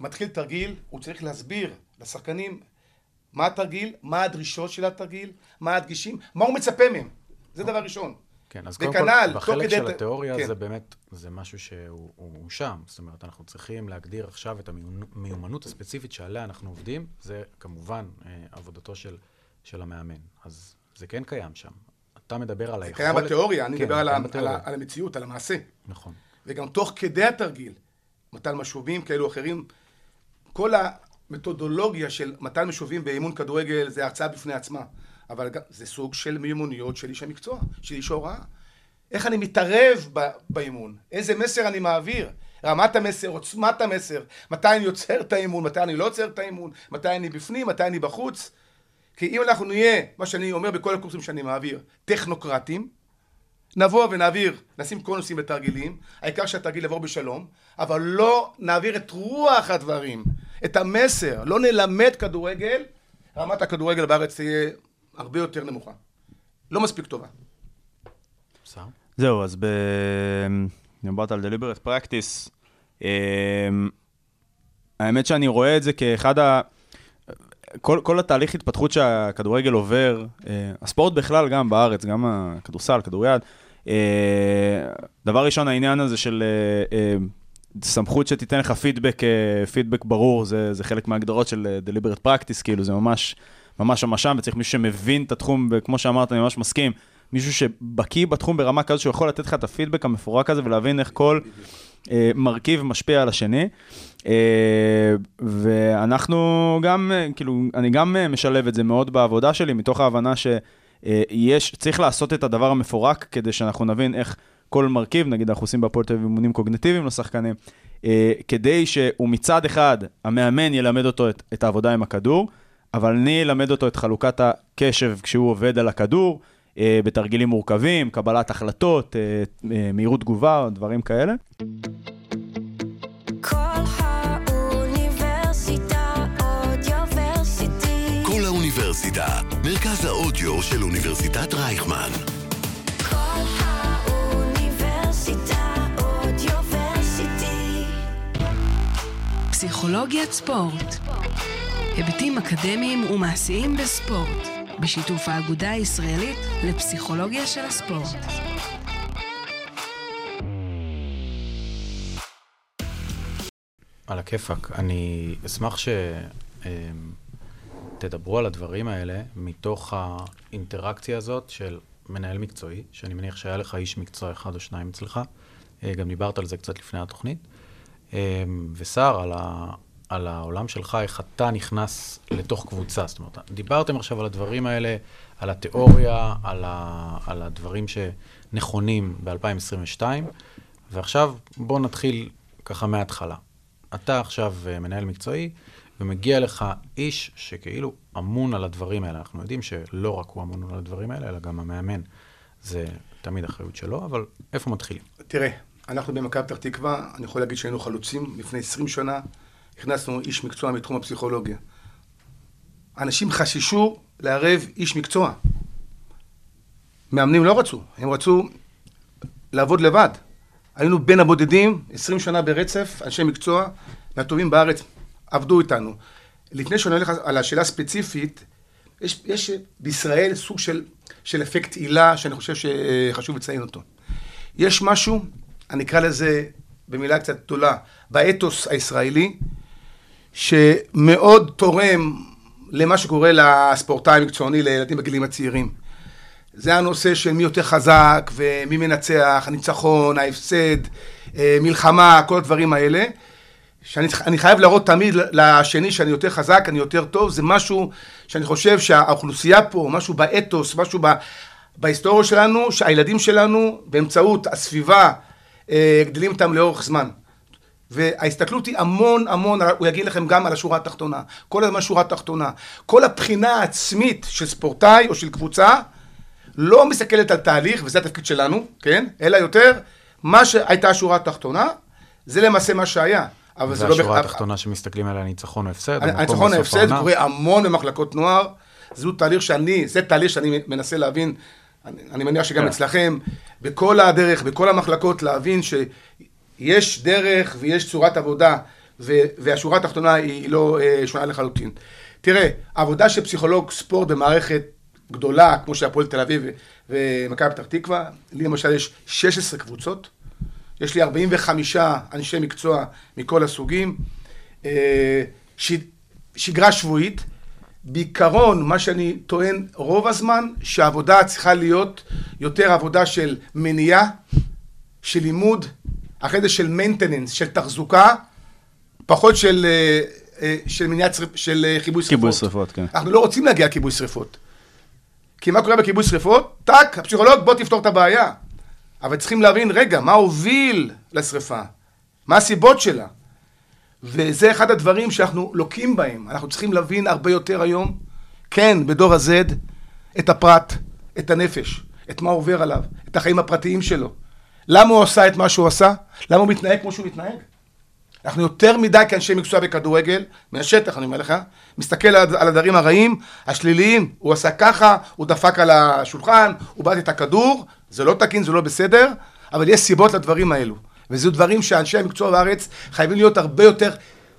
מתחיל תרגיל, הוא צריך להסביר לשחקנים מה התרגיל, מה הדרישות של התרגיל, מה הדגישים, מה הוא מצפה מהם. זה דבר ראשון. כן, אז קודם וכנ"ל, כל, בחלק של התיאוריה כן. זה באמת, זה משהו שהוא הוא, הוא שם. זאת אומרת, אנחנו צריכים להגדיר עכשיו את המיומנות הספציפית שעליה אנחנו עובדים, זה כמובן אה, עבודתו של, של המאמן. אז זה כן קיים שם. אתה מדבר על זה היכולת... קיים בתיאוריה, אני כן, מדבר על, על, על המציאות, על המעשה. נכון. וגם תוך כדי התרגיל, מתן משובים כאלו או אחרים, כל המתודולוגיה של מתן משובים באימון כדורגל זה הרצאה בפני עצמה. אבל גם, זה סוג של מיומנויות של איש המקצוע, של איש ההוראה. איך אני מתערב ב, באימון? איזה מסר אני מעביר? רמת המסר, עוצמת המסר, מתי אני יוצר את האימון, מתי אני לא עוצר את האימון, מתי אני בפנים, מתי אני בחוץ. כי אם אנחנו נהיה, מה שאני אומר בכל הקורסים שאני מעביר, טכנוקרטים, נבוא ונעביר, נשים קונוסים בתרגילים, העיקר שהתרגיל יעבור בשלום, אבל לא נעביר את רוח הדברים, את המסר, לא נלמד כדורגל, רמת הכדורגל בארץ תהיה הרבה יותר נמוכה. לא מספיק טובה. זהו, אז ב... דיברת על deliberate practice. אמ, האמת שאני רואה את זה כאחד ה... כל, כל התהליך התפתחות שהכדורגל עובר, אה, הספורט בכלל, גם בארץ, גם הכדורסל, כדוריד, אה, דבר ראשון, העניין הזה של אה, סמכות שתיתן לך פידבק, פידבק ברור, זה, זה חלק מההגדרות של deliberate practice, כאילו זה ממש, ממש ממש שם, וצריך מישהו שמבין את התחום, וכמו שאמרת, אני ממש מסכים, מישהו שבקיא בתחום ברמה כזאת שהוא יכול לתת לך את הפידבק המפורק הזה ולהבין איך כל מרכיב משפיע על השני. אה, ואנחנו גם, אה, כאילו, אני גם אה, משלב את זה מאוד בעבודה שלי, מתוך ההבנה שיש, צריך לעשות את הדבר המפורק כדי שאנחנו נבין איך כל מרכיב, נגיד אנחנו עושים בהפועל תל אביב אימונים קוגנטיביים לשחקנים, אה, כדי שהוא מצד אחד, המאמן ילמד אותו את, את העבודה עם הכדור, אבל אני אלמד אותו את חלוקת הקשב כשהוא עובד על הכדור, אה, בתרגילים מורכבים, קבלת החלטות, אה, אה, מהירות תגובה, דברים כאלה. כל האוניברסיטה אודיוורסיטי. כל האוניברסיטה, מרכז האודיו של אוניברסיטת רייכמן. כל האוניברסיטה אודיוורסיטי. פסיכולוגיית ספורט. היבטים אקדמיים ומעשיים בספורט, בשיתוף האגודה הישראלית לפסיכולוגיה של הספורט. על הכיפאק. אני אשמח שתדברו על הדברים האלה מתוך האינטראקציה הזאת של מנהל מקצועי, שאני מניח שהיה לך איש מקצוע אחד או שניים אצלך. אה, גם דיברת על זה קצת לפני התוכנית. אה, וסער, על, על העולם שלך, איך אתה נכנס לתוך קבוצה. זאת אומרת, דיברתם עכשיו על הדברים האלה, על התיאוריה, על, ה, על הדברים שנכונים ב-2022, ועכשיו בואו נתחיל ככה מההתחלה. אתה עכשיו אה, מנהל מקצועי, ומגיע לך איש שכאילו אמון על הדברים האלה. אנחנו יודעים שלא רק הוא אמון על הדברים האלה, אלא גם המאמן. זה תמיד אחריות שלו, אבל איפה מתחילים? תראה, אנחנו במכבי פתח תקווה, אני יכול להגיד שהיינו חלוצים. לפני 20 שנה הכנסנו איש מקצוע מתחום הפסיכולוגיה. אנשים חששו לערב איש מקצוע. מאמנים לא רצו, הם רצו לעבוד לבד. היינו בין הבודדים, 20 שנה ברצף, אנשי מקצוע, מהטובים בארץ, עבדו איתנו. לפני שאני הולך על השאלה הספציפית, יש, יש בישראל סוג של, של אפקט עילה שאני חושב שחשוב לציין אותו. יש משהו, אני אקרא לזה במילה קצת גדולה, באתוס הישראלי, שמאוד תורם למה שקורה לספורטאי המקצועני, לילדים בגילים הצעירים. זה הנושא של מי יותר חזק ומי מנצח, הניצחון, ההפסד, אה, מלחמה, כל הדברים האלה. שאני אני חייב להראות תמיד לשני שאני יותר חזק, אני יותר טוב, זה משהו שאני חושב שהאוכלוסייה פה, משהו באתוס, משהו ב, בהיסטוריה שלנו, שהילדים שלנו באמצעות הסביבה אה, גדלים איתם לאורך זמן. וההסתכלות היא המון המון, הוא יגיד לכם גם על השורה התחתונה, כל הזמן שורה תחתונה. כל הבחינה העצמית של ספורטאי או של קבוצה לא מסתכלת על תהליך, וזה התפקיד שלנו, כן? אלא יותר, מה שהייתה השורה התחתונה, זה למעשה מה שהיה. אבל זה לא... והשורה בכ- התחתונה שמסתכלים על הניצחון או הפסד, הניצחון ההפסד העונה. קורה המון במחלקות נוער. זהו תהליך שאני, זה תהליך שאני מנסה להבין, אני, אני מניח שגם כן. אצלכם, בכל הדרך, בכל המחלקות, להבין שיש דרך ויש צורת עבודה, ו, והשורה התחתונה היא לא אה, שונה לחלוטין. תראה, עבודה של פסיכולוג ספורט במערכת גדולה, כמו שהפועל תל אביב ומכבי פתח תקווה, לי למשל יש 16 קבוצות, יש לי 45 אנשי מקצוע מכל הסוגים, אה, ש- שגרה שבועית. בעיקרון, מה שאני טוען רוב הזמן, שהעבודה צריכה להיות יותר עבודה של מניעה, של לימוד, אחרי זה של maintenance, של תחזוקה, פחות של, אה, אה, של מניעת, של אה, כיבוי שרפות. כיבוי שרפות, כן. אנחנו לא רוצים להגיע לכיבוי שרפות. כי מה קורה בכיבוי שרפות? טאק, הפסיכולוג, בוא תפתור את הבעיה. אבל צריכים להבין, רגע, מה הוביל לשרפה? מה הסיבות שלה? וזה אחד הדברים שאנחנו לוקים בהם. אנחנו צריכים להבין הרבה יותר היום, כן, בדור ה-Z, את הפרט, את הנפש, את מה עובר עליו, את החיים הפרטיים שלו. למה הוא עשה את מה שהוא עשה? למה הוא מתנהג כמו שהוא מתנהג? אנחנו יותר מדי כאנשי מקצוע בכדורגל, מהשטח אני אומר לך, מסתכל על הדברים הרעים, השליליים, הוא עשה ככה, הוא דפק על השולחן, הוא בעט את הכדור, זה לא תקין, זה לא בסדר, אבל יש סיבות לדברים האלו. וזו דברים שאנשי המקצוע בארץ חייבים להיות הרבה יותר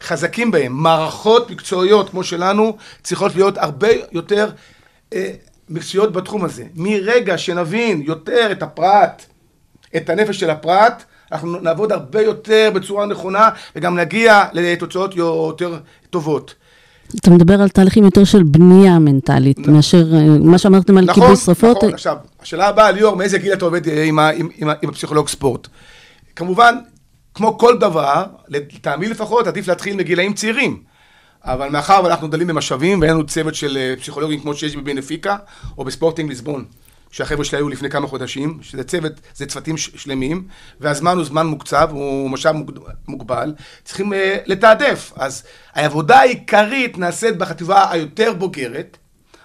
חזקים בהם. מערכות מקצועיות כמו שלנו צריכות להיות הרבה יותר אה, מקצועיות בתחום הזה. מרגע שנבין יותר את הפרט, את הנפש של הפרט, אנחנו נעבוד הרבה יותר בצורה נכונה, וגם נגיע לתוצאות יותר טובות. אתה מדבר על תהליכים יותר של בנייה מנטלית, מאשר אה, מה שאמרתם על כיבוי שרפות. נכון, נכון. עכשיו, השאלה הבאה, ליאור, מאיזה גיל אתה עובד אה, עם, ה- עם, עם, עם הפסיכולוג ספורט? כמובן, כמו כל דבר, לטעמי לפחות, עדיף להתחיל מגילאים צעירים. אבל מאחר ואנחנו דלים במשאבים, ואין לנו צוות של אה, פסיכולוגים כמו שיש בבנפיקה, או בספורטינג ליסבון, שהחבר'ה שלי היו לפני כמה חודשים, שזה צוות, זה צוותים שלמים, והזמן הוא זמן מוקצב, הוא משאב מוג- מוגבל, צריכים אה, לתעדף. אז העבודה העיקרית נעשית בחטיבה היותר בוגרת,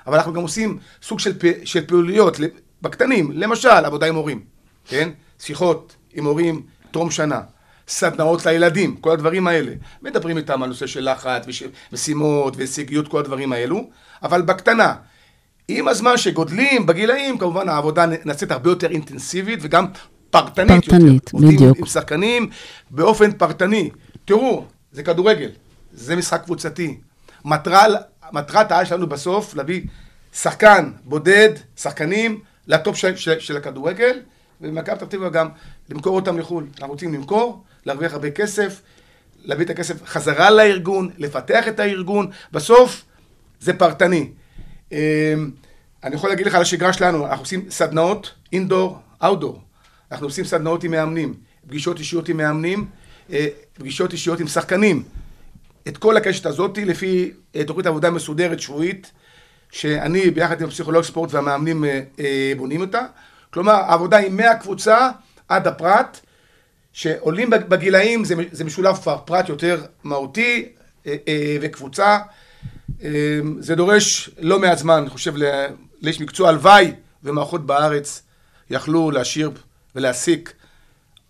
אבל אנחנו גם עושים סוג של, פ- של פעילויות בקטנים, למשל, עבודה עם הורים, כן? שיחות עם הורים טרום שנה, סדנאות לילדים, כל הדברים האלה. מדברים איתם על נושא של לחץ משימות והישגיות, כל הדברים האלו, אבל בקטנה. עם הזמן שגודלים בגילאים, כמובן העבודה נעשית הרבה יותר אינטנסיבית וגם פרטנית, פרטנית, יותר. עובדים בדיוק. עם שחקנים באופן פרטני. תראו, זה כדורגל, זה משחק קבוצתי. מטרל, מטרת העל שלנו בסוף, להביא שחקן בודד, שחקנים, לטופ של, של, של הכדורגל, ובמכבי פתח תקווה גם למכור אותם לחו"ל. אנחנו רוצים למכור, להרוויח הרבה כסף, להביא את הכסף חזרה לארגון, לפתח את הארגון, בסוף זה פרטני. אמ, אני יכול להגיד לך על השגרה שלנו, אנחנו עושים סדנאות, אינדור, אאוטדור. אנחנו עושים סדנאות עם מאמנים, פגישות אישיות עם מאמנים, אה, פגישות אישיות עם שחקנים. את כל הקשת הזאת לפי אה, תוכנית עבודה מסודרת שבועית, שאני ביחד עם הפסיכולוג ספורט והמאמנים אה, בונים אותה. כלומר, העבודה היא מהקבוצה עד הפרט, שעולים בג- בגילאים זה, משולב כבר פרט יותר מהותי, וקבוצה. אה, זה דורש לא מעט זמן, אני חושב, לאיש מקצוע. הלוואי ומערכות בארץ יכלו להשאיר ולהעסיק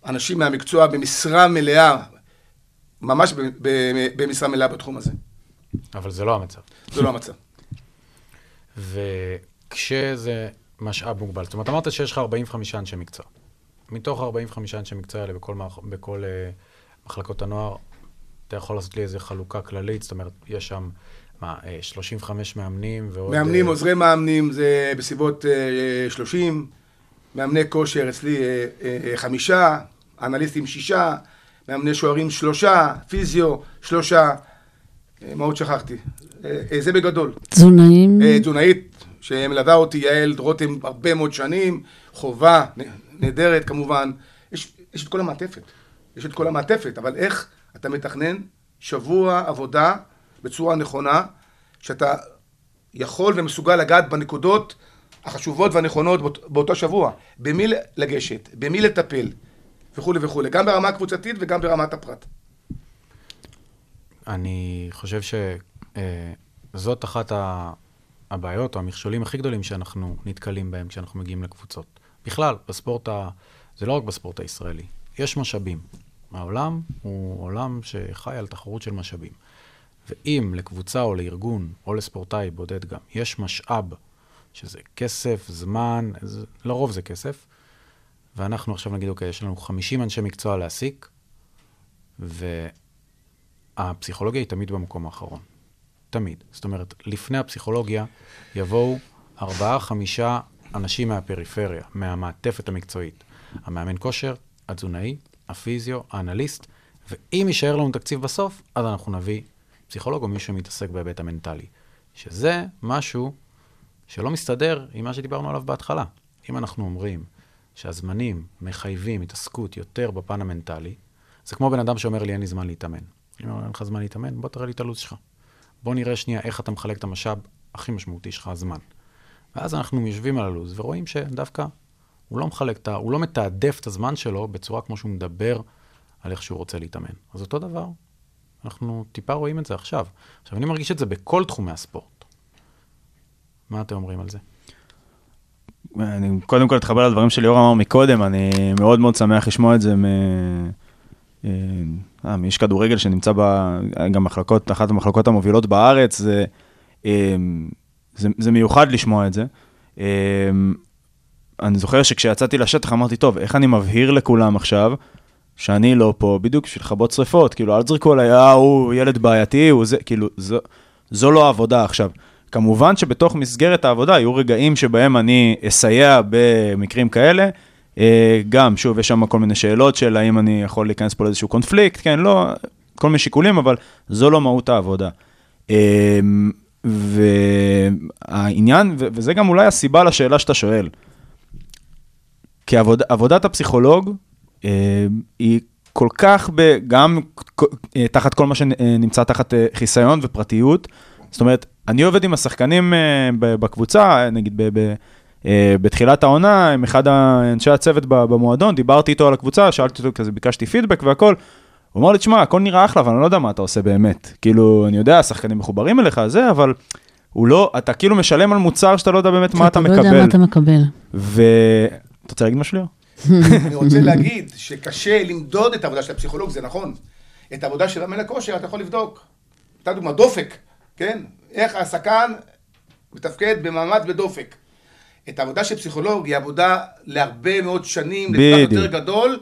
אנשים מהמקצוע במשרה מלאה, ממש במשרה מלאה בתחום הזה. אבל זה לא המצב. זה לא המצב. וכשזה משאב מוגבל, זאת אומרת, אמרת שיש לך 45 אנשי מקצוע. מתוך 45 אנשי מקצוע האלה בכל, מערכ... בכל uh, מחלקות הנוער, אתה יכול לעשות לי איזו חלוקה כללית, זאת אומרת, יש שם, מה, uh, 35 מאמנים ועוד... מאמנים, אה, עוזרי מאמנים, זה בסביבות אה, 30, מאמני כושר אצלי אה, אה, חמישה, אנליסטים שישה, מאמני שוערים שלושה, פיזיו שלושה, אה, מה עוד שכחתי? אה, אה, זה בגדול. תזונאים, אה, תזונאית שמלווה אותי, יעל רותם, הרבה מאוד שנים, חובה, נהדרת כמובן. יש, יש את כל המעטפת, יש את כל המעטפת, אבל איך אתה מתכנן שבוע עבודה בצורה נכונה, שאתה יכול ומסוגל לגעת בנקודות החשובות והנכונות באות- באותו שבוע. במי לגשת, במי לטפל, וכולי וכולי, גם ברמה הקבוצתית וגם ברמת הפרט. אני חושב שזאת אחת ה- הבעיות או המכשולים הכי גדולים שאנחנו נתקלים בהם כשאנחנו מגיעים לקבוצות. בכלל, בספורט ה... זה לא רק בספורט הישראלי, יש משאבים. העולם הוא עולם שחי על תחרות של משאבים. ואם לקבוצה או לארגון או לספורטאי בודד גם יש משאב, שזה כסף, זמן, זה, לרוב זה כסף, ואנחנו עכשיו נגיד, אוקיי, יש לנו 50 אנשי מקצוע להעסיק, והפסיכולוגיה היא תמיד במקום האחרון. תמיד. זאת אומרת, לפני הפסיכולוגיה יבואו ארבעה, חמישה אנשים מהפריפריה, מהמעטפת המקצועית. המאמן כושר, התזונאי, הפיזיו, האנליסט, ואם יישאר לנו תקציב בסוף, אז אנחנו נביא פסיכולוג או מישהו שמתעסק בהיבט המנטלי. שזה משהו שלא מסתדר עם מה שדיברנו עליו בהתחלה. אם אנחנו אומרים שהזמנים מחייבים התעסקות יותר בפן המנטלי, זה כמו בן אדם שאומר לי, אין לי זמן להתאמן. אני אומר, אין לך זמן להתאמן? בוא תראה לי את הלו"ז שלך. בוא נראה שנייה איך אתה מחלק את המשאב הכי משמעותי שלך, הזמן. ואז אנחנו יושבים על הלו"ז ורואים שדווקא הוא לא מחלק את ה... הוא לא מתעדף את הזמן שלו בצורה כמו שהוא מדבר על איך שהוא רוצה להתאמן. אז אותו דבר, אנחנו טיפה רואים את זה עכשיו. עכשיו, אני מרגיש את זה בכל תחומי הספורט. מה אתם אומרים על זה? אני קודם כל אתחבר לדברים שליאור אמר מקודם, אני מאוד מאוד שמח לשמוע את זה מ... אה, אה, מאיש כדורגל שנמצא ב... גם מחלקות, אחת המחלקות המובילות בארץ, זה, אה, זה, זה מיוחד לשמוע את זה. אה, אני זוכר שכשיצאתי לשטח אמרתי, טוב, איך אני מבהיר לכולם עכשיו שאני לא פה בדיוק בשביל לכבות שריפות, כאילו, אל תזרקו עליי, אה, הוא ילד בעייתי, הוא זה, כאילו, זו, זו לא העבודה עכשיו. כמובן שבתוך מסגרת העבודה יהיו רגעים שבהם אני אסייע במקרים כאלה. אה, גם, שוב, יש שם כל מיני שאלות של האם אני יכול להיכנס פה לאיזשהו קונפליקט, כן, לא, כל מיני שיקולים, אבל זו לא מהות העבודה. אה, והעניין, וזה גם אולי הסיבה לשאלה שאתה שואל, כי עבוד, עבודת הפסיכולוג היא כל כך, ב, גם אה, תחת כל מה שנמצא תחת אה, חיסיון ופרטיות, זאת אומרת, אני עובד עם השחקנים אה, בקבוצה, נגיד ב... ב אה, בתחילת העונה, עם אחד אנשי הצוות במועדון, דיברתי איתו על הקבוצה, שאלתי אותו כזה, ביקשתי פידבק והכל. הוא אמר לי, תשמע, הכל נראה אחלה, אבל אני לא יודע מה אתה עושה באמת. כאילו, אני יודע, השחקנים מחוברים אליך, זה, אבל הוא לא, אתה כאילו משלם על מוצר שאתה לא יודע באמת מה אתה לא יודע מה מקבל. אתה מקבל. ו... אתה רוצה להגיד משהו, ליאור? אני רוצה להגיד שקשה למדוד את העבודה של הפסיכולוג, זה נכון. את העבודה של מאמן הכושר אתה יכול לבדוק. סתם דוגמה, דופק, כן? איך השחקן מתפקד במעמד בדופק. את העבודה של פסיכולוג היא עבודה להרבה מאוד שנים, לטווח. יותר גדול.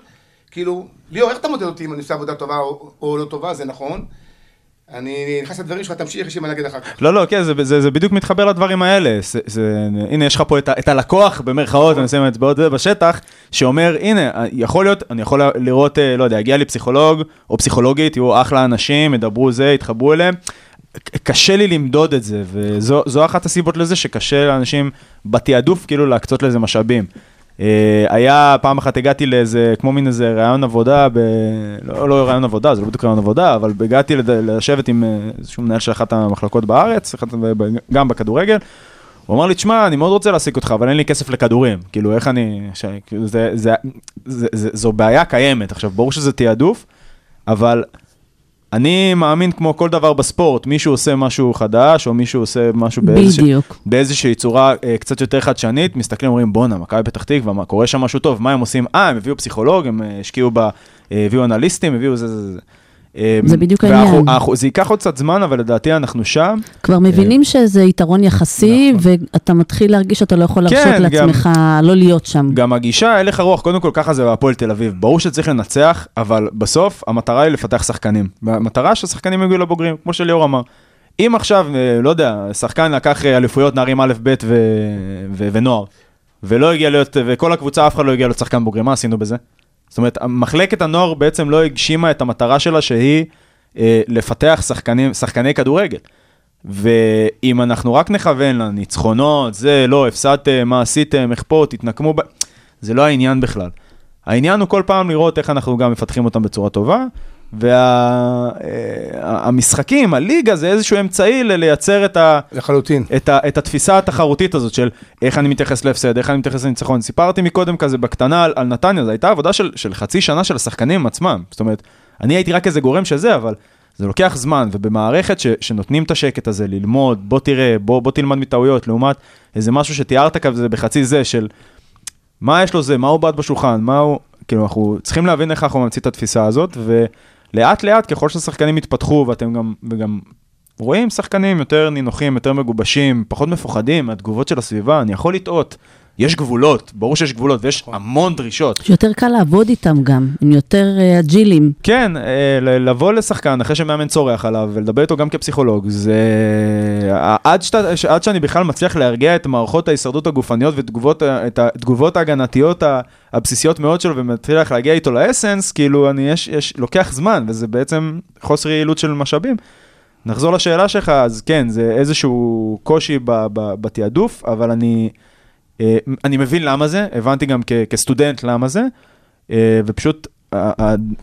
כאילו, ליאור, איך אתה מודד אותי אם אני עושה עבודה טובה או, או לא טובה? זה נכון. אני נכנס לדברים שלך, תמשיך, יש לי מה להגיד אחר כך. לא, לא, כן, זה, זה, זה בדיוק מתחבר לדברים האלה. זה, זה, הנה, יש לך פה את, את הלקוח, במרכאות, אני שם אצבעות בשטח, שאומר, הנה, יכול להיות, אני יכול לראות, אה, לא יודע, הגיע לי פסיכולוג או פסיכולוגית, יהיו אחלה אנשים, ידברו זה, יתחברו אליהם. קשה לי למדוד את זה, וזו אחת הסיבות לזה שקשה לאנשים בתעדוף כאילו להקצות לזה משאבים. אה, היה, פעם אחת הגעתי לאיזה, כמו מין איזה ראיון עבודה, ב... לא, לא ראיון עבודה, זה לא בדיוק ראיון עבודה, אבל הגעתי. לשבת עם אה, איזשהו מנהל של אחת המחלקות בארץ, אחת, גם בכדורגל. הוא אמר לי, תשמע, אני מאוד רוצה להעסיק אותך, אבל אין לי כסף לכדורים. כאילו, איך אני... ש... זה, זה, זה, זה, זו בעיה קיימת. עכשיו, ברור שזה תעדוף, אבל אני מאמין כמו כל דבר בספורט, מישהו עושה משהו חדש, או מישהו עושה משהו באיזושה. באיזושהי צורה אה, קצת יותר חדשנית, מסתכלים ואומרים, בואנה, מכבי פתח תקווה, מה, קורה שם משהו טוב, מה הם עושים? אה, הם הביאו פסיכולוג, הם אה, השקיעו ב... אה, הביאו אנליסטים, הביאו זה, זה, זה. אה, זה בדיוק העניין. זה ייקח עוד קצת זמן, אבל לדעתי אנחנו שם. כבר מבינים שזה יתרון יחסי, ואתה מתחיל להרגיש שאתה לא יכול נכון. כן, להרשות גם- לעצמך לא להיות שם. גם הגישה, הלך הרוח, קודם כל ככה זה בהפועל תל אביב. ברור שצריך לנצח, אבל בסוף המטרה היא לפתח שחקנים. והמטרה שהשחקנים יגיעו לבוגרים, כמו שליאור אמר. אם עכשיו, אה, לא יודע, שחקן לקח אה, אליפויות נערים א', ב' ו... ו... ונוער, ולא הגיע להיות, וכל הקבוצה, אף אחד לא הגיע להיות שחקן בוגרים, מה עשינו בזה? זאת אומרת, מחלקת הנוער בעצם לא הגשימה את המטרה שלה, שהיא אה, לפתח שחקנים, שחקני כדורגל. ואם אנחנו רק נכוון לניצחונות, זה, לא, הפסדתם, מה עשיתם, איך פה, תתנקמו, ב... זה לא העניין בכלל. העניין הוא כל פעם לראות איך אנחנו גם מפתחים אותם בצורה טובה, והמשחקים, הליגה, זה איזשהו אמצעי ל- לייצר את, ה... לחלוטין. את, ה... את התפיסה התחרותית הזאת של איך אני מתייחס להפסד, איך אני מתייחס לניצחון. סיפרתי מקודם כזה בקטנה על, על נתניה, זו הייתה עבודה של, של חצי שנה של השחקנים עצמם. זאת אומרת, אני הייתי רק איזה גורם שזה, אבל זה לוקח זמן, ובמערכת ש, שנותנים את השקט הזה, ללמוד, בוא תראה, בוא, בוא תלמד מטעויות, לעומת איזה משהו שתיארת כזה בחצי זה של מה יש לו זה, מה הוא בעט בשולחן, מה הוא... כאילו, אנחנו צריכים להבין איך אנחנו ממציאים את התפיסה הזאת, ולאט לאט, ככל שהשחקנים יתפתחו, ואתם גם, וגם רואים שחקנים יותר נינוחים, יותר מגובשים, פחות מפוחדים מהתגובות של הסביבה, אני יכול לטעות. יש גבולות, ברור שיש גבולות, ויש המון דרישות. שיותר קל לעבוד איתם גם, הם יותר אה, אג'ילים. כן, אה, לבוא לשחקן אחרי שמאמן צורח עליו ולדבר איתו גם כפסיכולוג, זה... עד, שאתה, ש- עד שאני בכלל מצליח להרגיע את מערכות ההישרדות הגופניות ותגובות ההגנתיות הבסיסיות מאוד שלו ומצליח להגיע איתו לאסנס, כאילו, אני, יש, יש, לוקח זמן, וזה בעצם חוסר יעילות של משאבים. נחזור לשאלה שלך, אז כן, זה איזשהו קושי ב- ב- בתעדוף, אבל אני, אה, אני מבין למה זה, הבנתי גם כסטודנט למה זה, אה, ופשוט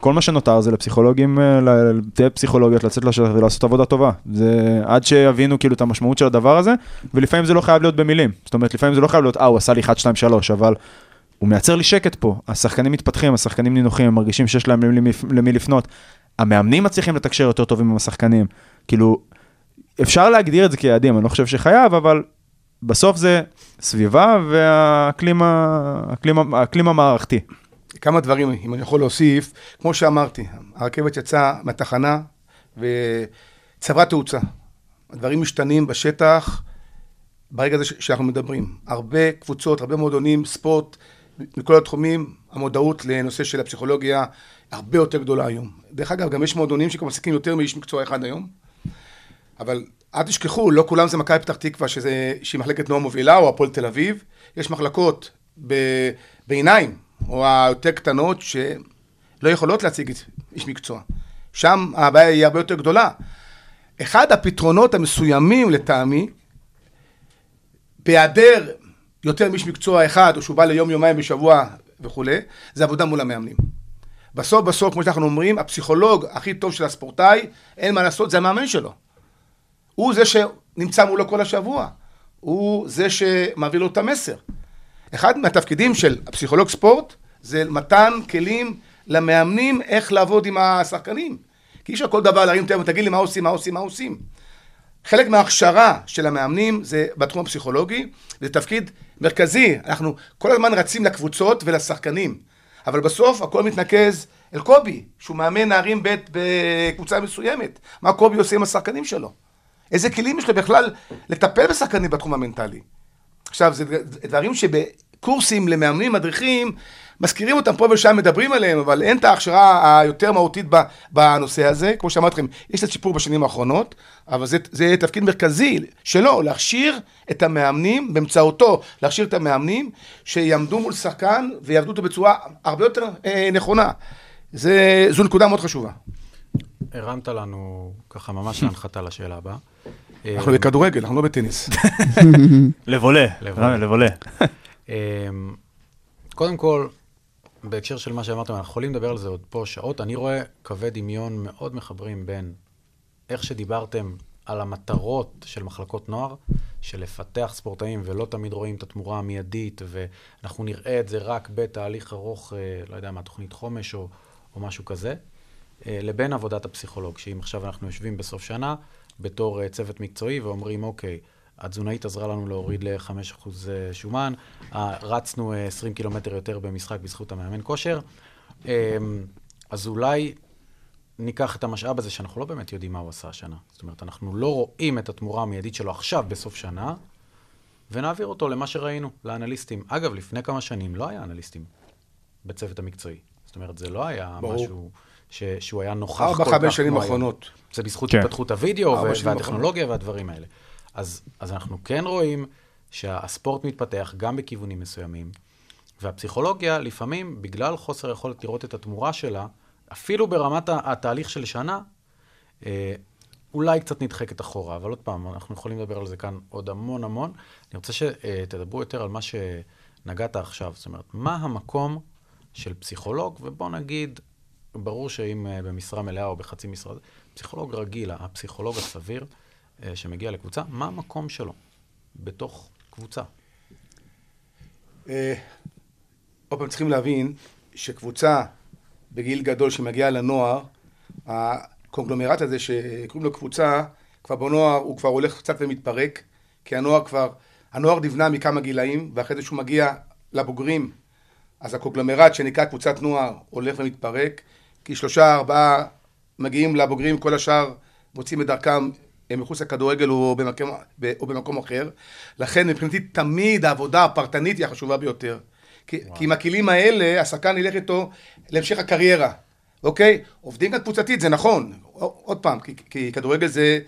כל מה שנותר זה לפסיכולוגים, אה, לתת פסיכולוגיות, לצאת לשטח ולעשות עבודה טובה. זה עד שיבינו כאילו את המשמעות של הדבר הזה, ולפעמים זה לא חייב להיות במילים. זאת אומרת, לפעמים זה לא חייב להיות, אה, הוא עשה לי 1, 2, 3, אבל הוא מייצר לי שקט פה. השחקנים מתפתחים, השחקנים נינוחים, הם מרגישים שיש להם למי, למי לפנות. המאמנים מצליחים לתקשר יותר טובים עם השחקנים. כאילו, אפשר להגדיר את זה כיעדים, אני לא חושב שחייב, אבל בסוף זה סביבה והאקלים המערכתי. כמה דברים, אם אני יכול להוסיף. כמו שאמרתי, הרכבת יצאה מהתחנה וצברה תאוצה. הדברים משתנים בשטח ברגע הזה שאנחנו מדברים. הרבה קבוצות, הרבה מועדונים, ספורט, מכל התחומים, המודעות לנושא של הפסיכולוגיה הרבה יותר גדולה היום. דרך אגב, גם יש מועדונים שכבר מעסיקים יותר מאיש מקצוע אחד היום. אבל אל תשכחו, לא כולם זה מכבי פתח תקווה, שזה, שהיא מחלקת נוער מובילה, או הפועל תל אביב. יש מחלקות ב, בעיניים, או היותר קטנות, שלא יכולות להציג איש מקצוע. שם הבעיה היא הרבה יותר גדולה. אחד הפתרונות המסוימים לטעמי, בהיעדר יותר מאיש מקצוע אחד, או שהוא בא ליום יומיים בשבוע וכולי, זה עבודה מול המאמנים. בסוף בסוף, כמו שאנחנו אומרים, הפסיכולוג הכי טוב של הספורטאי, אין מה לעשות, זה המאמן שלו. הוא זה שנמצא מולו כל השבוע. הוא זה שמעביר לו את המסר. אחד מהתפקידים של הפסיכולוג ספורט זה מתן כלים למאמנים איך לעבוד עם השחקנים. כי אי אפשר כל דבר להרים טלפון, תגיד לי מה עושים, מה עושים, מה עושים. חלק מההכשרה של המאמנים זה בתחום הפסיכולוגי, זה תפקיד מרכזי. אנחנו כל הזמן רצים לקבוצות ולשחקנים, אבל בסוף הכל מתנקז אל קובי, שהוא מאמן נערים ב' בקבוצה מסוימת. מה קובי עושה עם השחקנים שלו? איזה כלים יש לו בכלל לטפל בשחקנים בתחום המנטלי? עכשיו, זה דברים שבקורסים למאמנים, מדריכים, מזכירים אותם פה ושם, מדברים עליהם, אבל אין את ההכשרה היותר מהותית בנושא הזה. כמו שאמרתי לכם, יש קצת שיפור בשנים האחרונות, אבל זה, זה תפקיד מרכזי שלו, להכשיר את המאמנים, באמצעותו להכשיר את המאמנים, שיעמדו מול שחקן ויעבדו אותו בצורה הרבה יותר אה, נכונה. זה, זו נקודה מאוד חשובה. הרמת לנו ככה ממש להנחתה לשאלה הבאה. אנחנו בכדורגל, אנחנו לא בטניס. לבולה, לבולה. לבולה. אמ, קודם כל, בהקשר של מה שאמרתם, אנחנו יכולים לדבר על זה עוד פה שעות. אני רואה קווי דמיון מאוד מחברים בין איך שדיברתם על המטרות של מחלקות נוער, של לפתח ספורטאים ולא תמיד רואים את התמורה המיידית, ואנחנו נראה את זה רק בתהליך ארוך, אה, לא יודע מה, תוכנית חומש או, או משהו כזה. אה, לבין עבודת הפסיכולוג, שאם עכשיו אנחנו יושבים בסוף שנה בתור אה, צוות מקצועי ואומרים, אוקיי, התזונאית עזרה לנו להוריד ל-5% אה, שומן, רצנו אה, 20 קילומטר יותר במשחק בזכות המאמן כושר, אה, אז אולי ניקח את המשאב הזה שאנחנו לא באמת יודעים מה הוא עשה השנה. זאת אומרת, אנחנו לא רואים את התמורה המיידית שלו עכשיו, בסוף שנה, ונעביר אותו למה שראינו, לאנליסטים. אגב, לפני כמה שנים לא היה אנליסטים בצוות המקצועי. זאת אומרת, זה לא היה ברור. משהו ש... שהוא היה נוכח ארבע, כל כך חמש שנים. האחרונות. זה בזכות כן. התפתחות הוידאו ארבע ו- והטכנולוגיה והדברים האלה. אז, אז אנחנו כן רואים שהספורט מתפתח גם בכיוונים מסוימים, והפסיכולוגיה, לפעמים, בגלל חוסר יכולת לראות את התמורה שלה, אפילו ברמת התהליך של שנה, אה, אולי קצת נדחקת אחורה, אבל עוד פעם, אנחנו יכולים לדבר על זה כאן עוד המון המון. אני רוצה שתדברו יותר על מה שנגעת עכשיו, זאת אומרת, מה המקום של פסיכולוג, ובוא נגיד, ברור שאם אה, במשרה מלאה או בחצי משרה, פסיכולוג רגיל, הפסיכולוג הסביר אה, שמגיע לקבוצה, מה המקום שלו בתוך קבוצה? אה, עוד פעם צריכים להבין שקבוצה בגיל גדול שמגיעה לנוער, הקונגלומרט הזה שקוראים לו קבוצה, כבר בנוער הוא כבר הולך קצת ומתפרק, כי הנוער כבר, הנוער נבנה מכמה גילאים, ואחרי זה שהוא מגיע לבוגרים, אז הקונגלומרט שנקרא קבוצת נוער הולך ומתפרק, כי שלושה ארבעה מגיעים לבוגרים, כל השאר מוצאים את דרכם מחוץ לכדורגל או במקום, או במקום אחר. לכן מבחינתי תמיד העבודה הפרטנית היא החשובה ביותר. כי, כי עם הכלים האלה, השחקן ילך איתו להמשך הקריירה, אוקיי? עובדים גם קבוצתית, זה נכון. עוד פעם, כי, כי כדורגל זה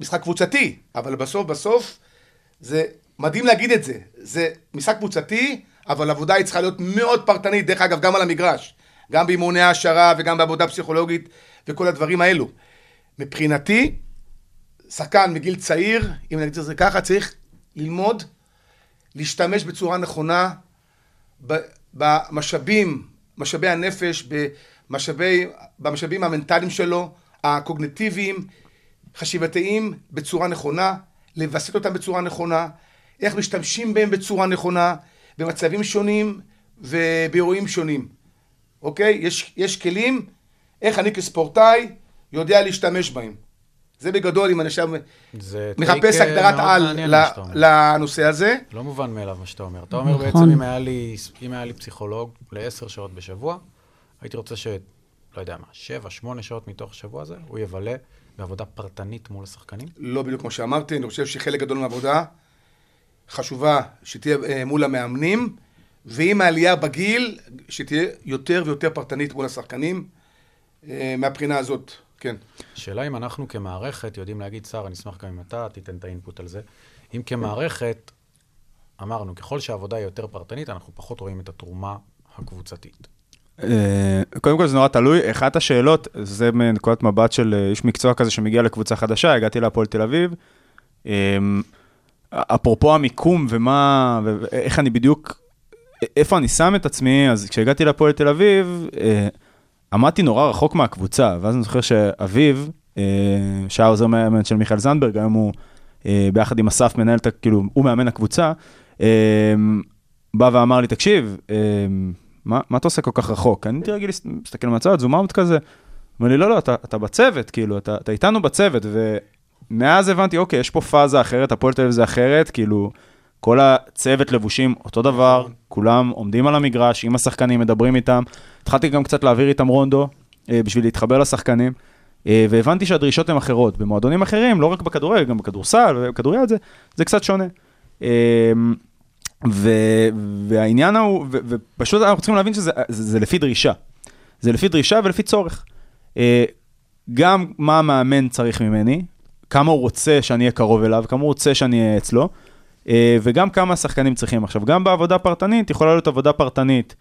משחק קבוצתי, אבל בסוף, בסוף, זה מדהים להגיד את זה. זה משחק קבוצתי, אבל עבודה היא צריכה להיות מאוד פרטנית, דרך אגב, גם על המגרש. גם באימוני העשרה וגם בעבודה פסיכולוגית וכל הדברים האלו. מבחינתי, שחקן מגיל צעיר, אם נגיד את זה ככה, צריך ללמוד להשתמש בצורה נכונה במשאבים, משאבי הנפש, במשאבי, במשאבים המנטליים שלו, הקוגנטיביים, חשיבתיים, בצורה נכונה, לווסת אותם בצורה נכונה, איך משתמשים בהם בצורה נכונה, במצבים שונים ובאירועים שונים, אוקיי? יש, יש כלים, איך אני כספורטאי יודע להשתמש בהם. זה בגדול, אם אני עכשיו זה מחפש אה, הגדרת על. לנושא הזה. לא מובן מאליו מה שאתה אומר. אתה אומר נכון. בעצם, אם היה לי, אם היה לי פסיכולוג לעשר שעות בשבוע, הייתי רוצה ש... לא יודע מה, שבע, שמונה שעות מתוך השבוע הזה, הוא יבלה בעבודה פרטנית מול השחקנים? לא בדיוק כמו שאמרתי, אני חושב שחלק גדול מהעבודה חשובה שתהיה אה, מול המאמנים, ועם העלייה בגיל, שתהיה יותר ויותר פרטנית מול השחקנים, אה, מהבחינה הזאת, כן. השאלה אם אנחנו כמערכת יודעים להגיד, שר, אני אשמח גם אם אתה תיתן את האינפוט על זה. אם כמערכת, אמרנו, ככל שהעבודה היא יותר פרטנית, אנחנו פחות רואים את התרומה הקבוצתית. אה, קודם כל זה נורא תלוי, אחת השאלות, זה מנקודת מבט של אה, איש מקצוע כזה שמגיע לקבוצה חדשה, הגעתי להפועל תל אביב. אפרופו המיקום ומה, ואיך אני בדיוק, איפה אני שם את עצמי, אז כשהגעתי להפועל תל אביב, אה, עמדתי נורא רחוק מהקבוצה, ואז אני זוכר שאביב, אה, שהיה עוזר מאמן של מיכאל זנדברג, היום הוא אה, ביחד עם אסף מנהל, כאילו, הוא מאמן הקבוצה, אה, בא ואמר לי, תקשיב, אה, מה, מה אתה עושה כל כך רחוק? אני הייתי רגיל להס- להסתכל מהצד, זום אאוט כזה. אמר לי, לא, לא, אתה, אתה בצוות, כאילו, אתה, אתה איתנו בצוות, ומאז הבנתי, אוקיי, יש פה פאזה אחרת, הפועל תל אביב זה אחרת, כאילו, כל הצוות לבושים אותו דבר, כולם עומדים על המגרש, עם השחקנים, מדברים איתם. התחלתי גם קצת להעביר איתם רונדו, אה, בשביל להתחבר לשחקנים, אה, והבנתי שהדרישות הן אחרות. במועדונים אחרים, לא רק בכדורגל, גם בכדורסל ובכדוריד, זה, זה קצת שונה. אה, ו, והעניין הוא, ו, ופשוט אנחנו צריכים להבין שזה זה, זה לפי דרישה. זה לפי דרישה ולפי צורך. אה, גם מה המאמן צריך ממני, כמה הוא רוצה שאני אהיה קרוב אליו, כמה הוא רוצה שאני אהיה אצלו, וגם כמה השחקנים צריכים. עכשיו, גם בעבודה פרטנית, יכולה להיות עבודה פרטנית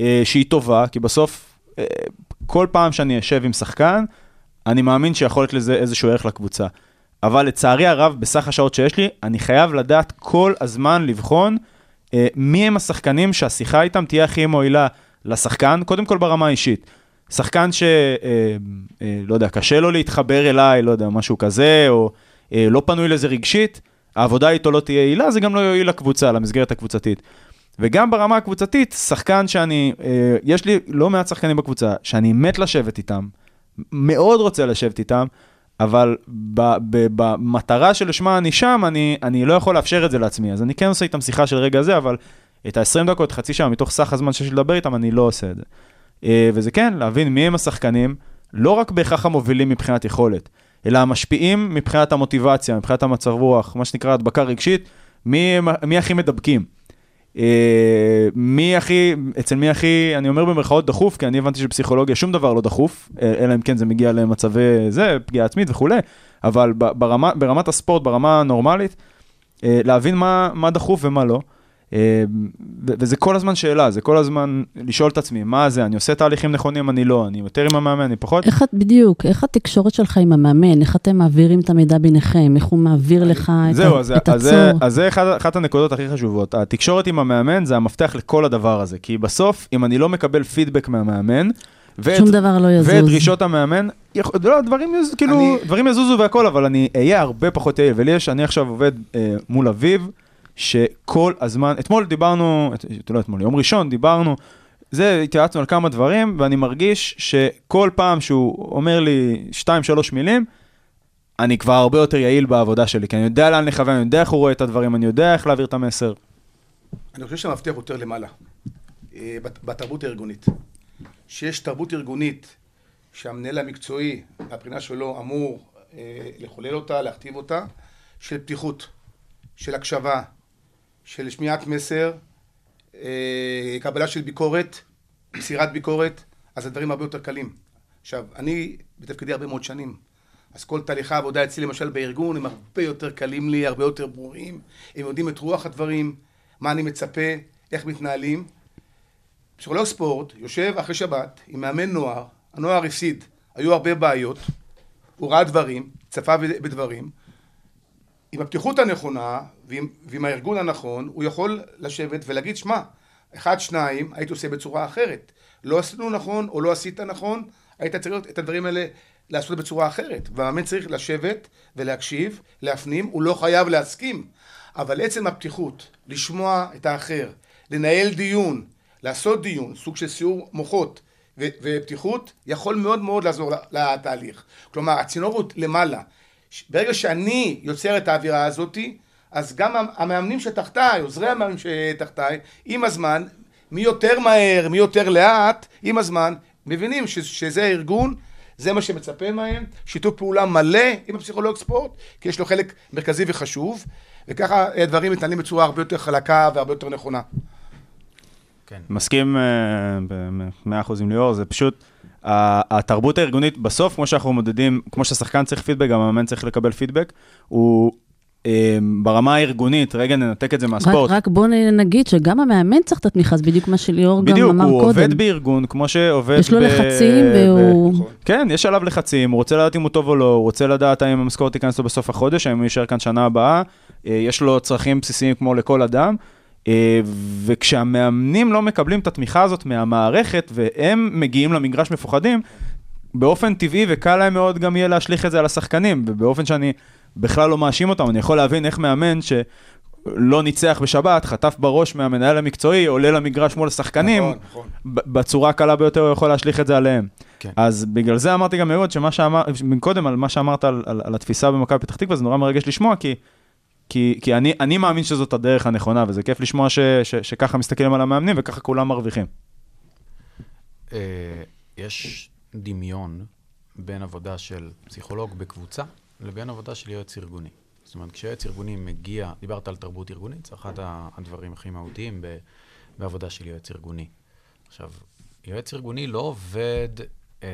אה, שהיא טובה, כי בסוף, אה, כל פעם שאני אשב עם שחקן, אני מאמין שיכול להיות לזה איזשהו ערך לקבוצה. אבל לצערי הרב, בסך השעות שיש לי, אני חייב לדעת כל הזמן לבחון אה, מי הם השחקנים שהשיחה איתם תהיה הכי מועילה לשחקן, קודם כל ברמה האישית. שחקן ש... אה, אה, לא יודע, קשה לו להתחבר אליי, לא יודע, משהו כזה, או אה, לא פנוי לזה רגשית, העבודה איתו לא תהיה יעילה, זה גם לא יועיל לקבוצה, למסגרת הקבוצתית. וגם ברמה הקבוצתית, שחקן שאני, אה, יש לי לא מעט שחקנים בקבוצה, שאני מת לשבת איתם, מאוד רוצה לשבת איתם, אבל במטרה שלשמה אני שם, אני, אני לא יכול לאפשר את זה לעצמי. אז אני כן עושה איתם שיחה של רגע זה, אבל את ה-20 דקות, חצי שעה מתוך סך הזמן שיש לי לדבר איתם, אני לא עושה את זה. אה, וזה כן, להבין מי הם השחקנים, לא רק בהכרח המובילים מבחינת יכולת, אלא המשפיעים מבחינת המוטיבציה, מבחינת המצב רוח, מה שנקרא הדבקה רגשית, מי, מי הכי מדבקים. אה, מי הכי, אצל מי הכי, אני אומר במרכאות דחוף, כי אני הבנתי שבפסיכולוגיה שום דבר לא דחוף, אה, אלא אם כן זה מגיע למצבי זה, פגיעה עצמית וכולי, אבל ברמה, ברמת הספורט, ברמה הנורמלית, אה, להבין מה, מה דחוף ומה לא. אה, וזה כל הזמן שאלה, זה כל הזמן לשאול את עצמי, מה זה, אני עושה תהליכים נכונים, אני לא, אני יותר עם המאמן, אני פחות. איך את, בדיוק, איך התקשורת שלך עם המאמן, איך אתם מעבירים את המידע ביניכם, איך הוא מעביר לך את, זהו, ה- אז, את אז, זה- הצור. אז זה אחד, אחת הנקודות הכי חשובות. התקשורת עם המאמן זה המפתח לכל הדבר הזה, כי בסוף, אם אני לא מקבל פידבק מהמאמן, ואת, שום דבר לא יזוז. ואת דרישות המאמן, יכול, לא, דברים, יז, כאילו, אני- דברים יזוזו והכל, אבל אני אהיה הרבה פחות יעיל. ולי יש, אני עכשיו עובד אה, מול אביב, שכל הזמן, אתמול דיברנו, את, לא אתמול, יום ראשון דיברנו, זה, התייעצנו על כמה דברים, ואני מרגיש שכל פעם שהוא אומר לי שתיים, שלוש מילים, אני כבר הרבה יותר יעיל בעבודה שלי, כי אני יודע לאן לכוון, אני יודע איך הוא רואה את הדברים, אני יודע איך להעביר את המסר. אני חושב שהמפתח יותר למעלה, אה, בת- בתרבות הארגונית. שיש תרבות ארגונית שהמנהל המקצועי, מהבחינה שלו, אמור אה, לחולל אותה, להכתיב אותה, של פתיחות, של הקשבה, של שמיעת מסר, אה, קבלה של ביקורת, מסירת ביקורת, אז הדברים הרבה יותר קלים. עכשיו, אני בתפקידי הרבה מאוד שנים, אז כל תהליכי העבודה אצלי, למשל בארגון, הם הרבה יותר קלים לי, הרבה יותר ברורים, הם יודעים את רוח הדברים, מה אני מצפה, איך מתנהלים. פסיכולוג ספורט יושב אחרי שבת עם מאמן נוער, הנוער הפסיד, היו הרבה בעיות, הוא ראה דברים, צפה בדברים, עם הפתיחות הנכונה ועם, ועם הארגון הנכון, הוא יכול לשבת ולהגיד, שמע, אחד, שניים, הייתי עושה בצורה אחרת. לא עשינו נכון או לא עשית נכון, היית צריך את הדברים האלה לעשות בצורה אחרת. והמאמן צריך לשבת ולהקשיב, להפנים, הוא לא חייב להסכים, אבל עצם הפתיחות, לשמוע את האחר, לנהל דיון, לעשות דיון, סוג של סיור מוחות ופתיחות, יכול מאוד מאוד לעזור לתהליך. כלומר, הצינורות למעלה. ברגע שאני יוצר את האווירה הזאתי, אז גם המאמנים שתחתיי, עוזרי המאמנים שתחתיי, עם הזמן, מי יותר מהר, מי יותר לאט, עם הזמן, מבינים ש- שזה הארגון, זה מה שמצפה מהם, שיתוף פעולה מלא עם הפסיכולוג ספורט, כי יש לו חלק מרכזי וחשוב, וככה הדברים מתנהלים בצורה הרבה יותר חלקה והרבה יותר נכונה. כן. מסכים אה, ב-100% עם ליאור, זה פשוט, התרבות הארגונית, בסוף, כמו שאנחנו מודדים, כמו שהשחקן צריך פידבק, גם המאמן צריך לקבל פידבק, הוא אה, ברמה הארגונית, רגע ננתק את זה רק, מהספורט. רק בוא נ- נגיד שגם המאמן צריך את התמיכה, זה בדיוק מה שליאור גם בדיוק, אמר הוא קודם. עובד בארגון, כמו שעובד יש לו ב- לחצים ב- והוא... כן, יש עליו לחצים, הוא רוצה לדעת אם הוא טוב או לא, הוא רוצה לדעת האם המשכורת תיכנס לו בסוף החודש, האם הוא יישאר כאן שנה הבאה, אה, יש לו צרכים בסיסיים כמו לכל אדם, וכשהמאמנים לא מקבלים את התמיכה הזאת מהמערכת, והם מגיעים למגרש מפוחדים, באופן טבעי וקל להם מאוד גם יהיה להשליך את זה על השחקנים, ובאופן שאני בכלל לא מאשים אותם, אני יכול להבין איך מאמן ש... לא ניצח בשבת, חטף בראש מהמנהל המקצועי, עולה למגרש מול השחקנים, נכון, נכון. בצורה הקלה ביותר הוא יכול להשליך את זה עליהם. כן. אז בגלל זה אמרתי גם מאוד שמה שאמר, קודם על מה שאמרת על, על, על התפיסה במכבי פתח תקווה, זה נורא מרגש לשמוע, כי, כי, כי אני, אני מאמין שזאת הדרך הנכונה, וזה כיף לשמוע ש, ש, שככה מסתכלים על המאמנים וככה כולם מרוויחים. אה, יש דמיון בין עבודה של פסיכולוג בקבוצה לבין עבודה של יועץ ארגוני. זאת אומרת, כשיועץ ארגוני מגיע, דיברת על תרבות ארגונית, זה אחד הדברים הכי מהותיים ב- בעבודה של יועץ ארגוני. עכשיו, יועץ ארגוני לא עובד אה,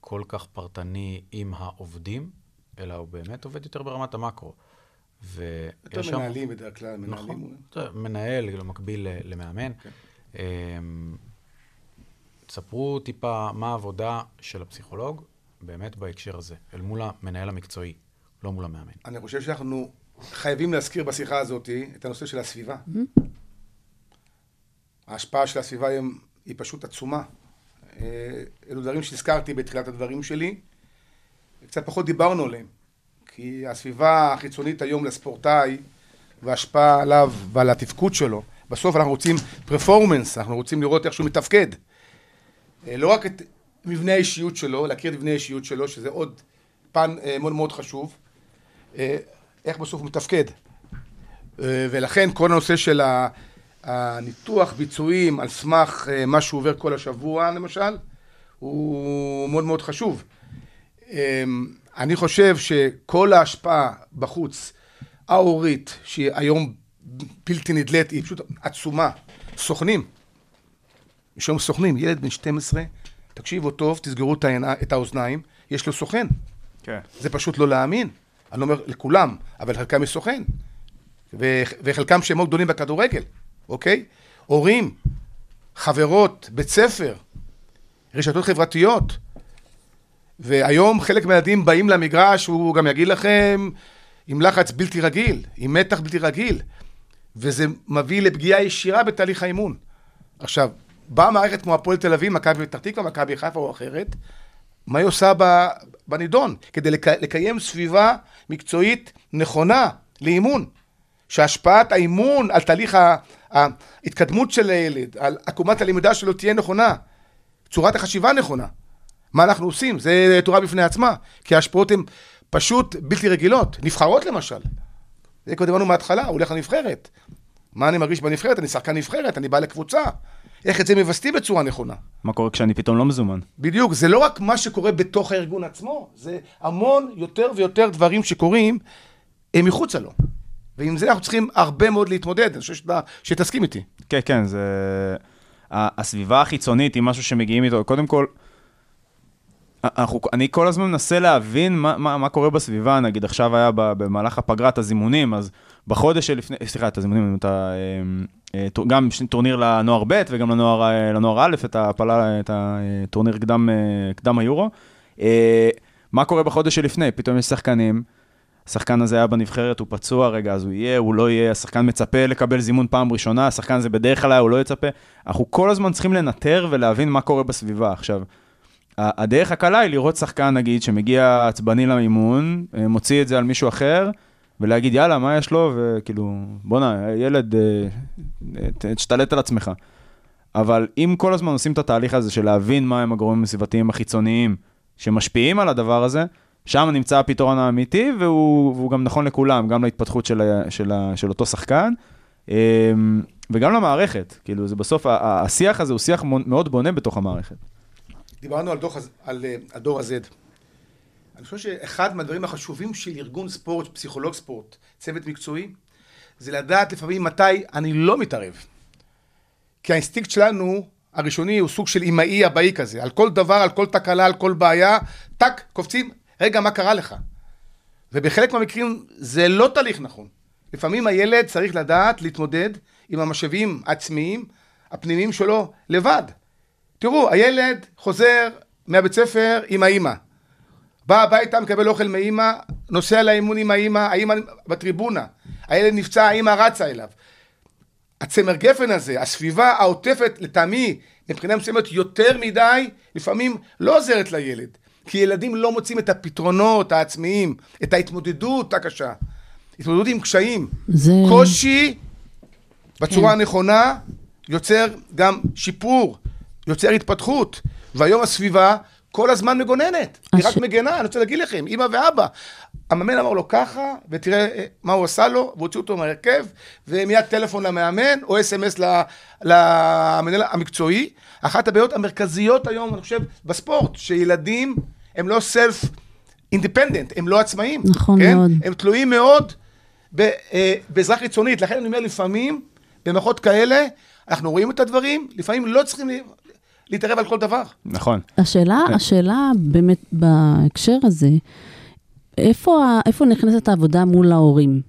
כל כך פרטני עם העובדים, אלא הוא באמת עובד יותר ברמת המקרו. ויש שם- מנהלים בדרך כלל, מנהלים. נכון, בסדר, מנהל, כאילו, מקביל ל- למאמן. אמ, תספרו טיפה מה העבודה של הפסיכולוג באמת בהקשר הזה, אל מול המנהל המקצועי, לא מול המאמן. אני חושב שאנחנו חייבים להזכיר בשיחה הזאת את הנושא של הסביבה. ההשפעה של הסביבה היום היא פשוט עצומה. אה, אלו דברים שהזכרתי בתחילת הדברים שלי, וקצת פחות דיברנו עליהם. כי הסביבה החיצונית היום לספורטאי וההשפעה עליו ועל התפקוד שלו, בסוף אנחנו רוצים פרפורמנס, אנחנו רוצים לראות איך שהוא מתפקד. אה, לא רק את מבנה האישיות שלו, להכיר את מבנה האישיות שלו, שזה עוד פן אה, מאוד מאוד חשוב. אה, איך בסוף הוא מתפקד. ולכן כל הנושא של הניתוח ביצועים על סמך מה שהוא עובר כל השבוע, למשל, הוא מאוד מאוד חשוב. אני חושב שכל ההשפעה בחוץ, ההורית, שהיא היום בלתי נדלית, היא פשוט עצומה. סוכנים. יש היום סוכנים, ילד בן 12, תקשיבו טוב, תסגרו את, העיני, את האוזניים, יש לו סוכן. כן. זה פשוט לא להאמין. אני לא אומר לכולם, אבל לחלקם יש סוכן. ו- וחלקם שמות גדולים בכדורגל, אוקיי? הורים, חברות, בית ספר, רשתות חברתיות. והיום חלק מהילדים באים למגרש, הוא גם יגיד לכם, עם לחץ בלתי רגיל, עם מתח בלתי רגיל, וזה מביא לפגיעה ישירה בתהליך האימון. עכשיו, באה מערכת כמו הפועל תל אביב, מכבי פתח תקווה, מכבי חיפה או אחרת, מה היא עושה בנידון? כדי לק... לקיים סביבה מקצועית נכונה לאימון. שהשפעת האימון על תהליך ההתקדמות של הילד, על עקומת הלמידה שלו תהיה נכונה. צורת החשיבה נכונה. מה אנחנו עושים? זה תורה בפני עצמה. כי ההשפעות הן פשוט בלתי רגילות. נבחרות למשל. זה כבר דיברנו מההתחלה, הוא הולך לנבחרת. מה אני מרגיש בנבחרת? אני שחקן נבחרת, אני בא לקבוצה. איך את זה מווסתים בצורה נכונה. מה קורה כשאני פתאום לא מזומן? בדיוק, זה לא רק מה שקורה בתוך הארגון עצמו, זה המון יותר ויותר דברים שקורים הם מחוצה לו. ועם זה אנחנו צריכים הרבה מאוד להתמודד, אני חושב שאתה, שתסכים איתי. כן, כן, זה... הסביבה החיצונית היא משהו שמגיעים איתו. קודם כל, אנחנו, אני כל הזמן מנסה להבין מה, מה, מה קורה בסביבה, נגיד עכשיו היה במהלך הפגרת הזימונים, אז בחודש שלפני, סליחה, את הזימונים, את ה, אה, אה, גם טורניר לנוער ב' וגם לנוער, אה, לנוער א', את ההפלה, את הטורניר קדם, אה, קדם היורו. מה קורה בחודש שלפני? פתאום יש שחקנים, השחקן הזה היה בנבחרת, הוא פצוע, רגע, אז הוא יהיה, הוא לא יהיה, השחקן מצפה לקבל זימון פעם ראשונה, השחקן הזה בדרך כלל היה, הוא לא יצפה. אנחנו כל הזמן צריכים לנטר ולהבין מה קורה בסביבה. עכשיו, הדרך הקלה היא לראות שחקן, נגיד, שמגיע עצבני לאימון, אה, מוציא את זה על מישהו אחר, ולהגיד, יאללה, מה יש לו? וכאילו, בואנה, ילד, אה, אה, תשתלט על עצמך. אבל אם כל הזמן עושים את התהליך הזה של להבין מהם הגורמים הסביבתיים החיצוניים שמשפיעים על הדבר הזה, שם נמצא הפתרון האמיתי, והוא, והוא גם נכון לכולם, גם להתפתחות של, של, ה- של אותו שחקן, וגם למערכת. כאילו, זה בסוף, השיח הזה הוא שיח מאוד בונה בתוך המערכת. דיברנו על, דוח, על, אה, על דור ה-Z. אני חושב שאחד מהדברים החשובים של ארגון ספורט, פסיכולוג ספורט, צוות מקצועי, זה לדעת לפעמים מתי אני לא מתערב. כי האינסטינקט שלנו, הראשוני, הוא סוג של אימאי אבאי כזה. על כל דבר, על כל תקלה, על כל בעיה, טאק, קופצים, רגע, מה קרה לך? ובחלק מהמקרים זה לא תהליך נכון. לפעמים הילד צריך לדעת להתמודד עם המשאבים העצמיים, הפנימיים שלו, לבד. תראו, הילד חוזר מהבית ספר עם האימא. בא הביתה, מקבל אוכל מאימא, נוסע לאימון עם האימא, האימא בטריבונה. הילד נפצע, האימא רצה אליו. הצמר גפן הזה, הסביבה העוטפת, לטעמי, מבחינה מסוימת יותר מדי, לפעמים לא עוזרת לילד. כי ילדים לא מוצאים את הפתרונות העצמיים, את ההתמודדות הקשה. התמודדות עם קשיים. זה... קושי בצורה כן. הנכונה יוצר גם שיפור, יוצר התפתחות. והיום הסביבה כל הזמן מגוננת. היא רק מגנה, אני רוצה להגיד לכם, אמא ואבא. המאמן אמר לו ככה, ותראה אה, מה הוא עשה לו, והוציאו אותו מהרכב, ומיד טלפון למאמן, או אס.אם.אס למנהל המקצועי. אחת הבעיות המרכזיות היום, אני חושב, בספורט, שילדים הם לא סלף אינדיפנדנט, הם לא עצמאים. נכון כן? מאוד. הם תלויים מאוד אה, בעזרה חיצונית. לכן אני אומר, לפעמים, במערכות כאלה, אנחנו רואים את הדברים, לפעמים לא צריכים להתערב על כל דבר. נכון. השאלה, כן. השאלה באמת בהקשר הזה, איפה, איפה נכנסת העבודה מול ההורים?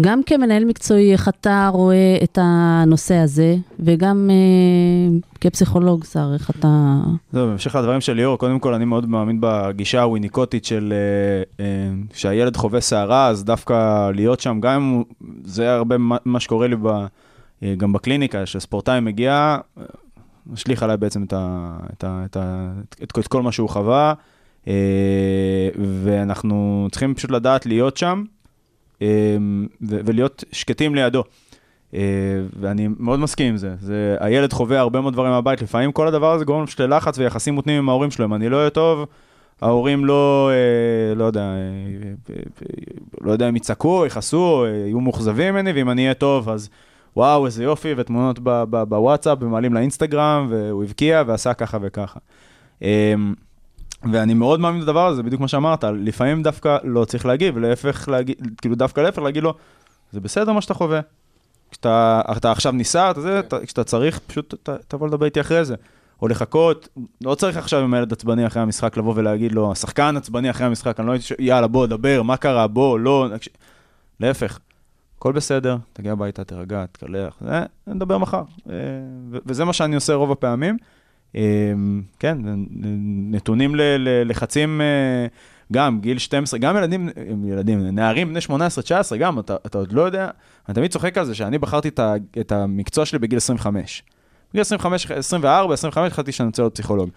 גם כמנהל מקצועי, איך אתה רואה את הנושא הזה, וגם אה, כפסיכולוג, שר, איך אתה... זהו, בהמשך לדברים של ליאור, קודם כל אני מאוד מאמין בגישה הוויניקוטית של אה, אה, שהילד חווה סערה, אז דווקא להיות שם, גם אם זה הרבה מה מה שקורה לי ב, אה, גם בקליניקה, שספורטאי מגיע, משליך עליי בעצם את, ה, את, ה, את, ה, את, את כל מה שהוא חווה, אה, ואנחנו צריכים פשוט לדעת להיות שם, אה, ו- ולהיות שקטים לידו. אה, ואני מאוד מסכים עם זה. זה. הילד חווה הרבה מאוד דברים מהבית, לפעמים כל הדבר הזה גורם של לחץ ויחסים מותנים עם ההורים שלו. אם אני לא אהיה טוב, ההורים לא, אה, לא יודע, אה, אה, לא יודע אם יצעקו, יכעסו, יהיו מאוכזבים ממני, ואם אני אהיה טוב, אז וואו, איזה יופי, ותמונות בוואטסאפ, ומעלים לאינסטגרם, והוא הבקיע ועשה ככה וככה. אה, ואני מאוד מאמין בדבר הזה, בדיוק מה שאמרת, לפעמים דווקא לא צריך להגיב, להפך, להגיב, כאילו דווקא להפך, להגיד לו, זה בסדר מה שאתה חווה. כשאתה אתה עכשיו ניסה, אתה, זה, אתה, כשאתה צריך, פשוט ת, תבוא לדבר איתי אחרי זה. או לחכות, לא צריך עכשיו עם הילד עצבני אחרי המשחק לבוא ולהגיד לו, השחקן עצבני אחרי המשחק, אני לא יודעת, יאללה, בוא, דבר, מה קרה, בוא, לא. להפך, הכל בסדר, תגיע הביתה, תירגע, תקלח, נדבר מחר. אה, וזה מה שאני עושה רוב הפעמים. אה, כן, נתונים ללחצים, אה, גם גיל 12, גם ילדים, ילדים, נערים בני 18-19, גם, אתה, אתה עוד לא יודע, אני תמיד צוחק על זה שאני בחרתי את, את המקצוע שלי בגיל 25. בגיל 25, 24, 25, החלטתי שאני רוצה להיות פסיכולוג.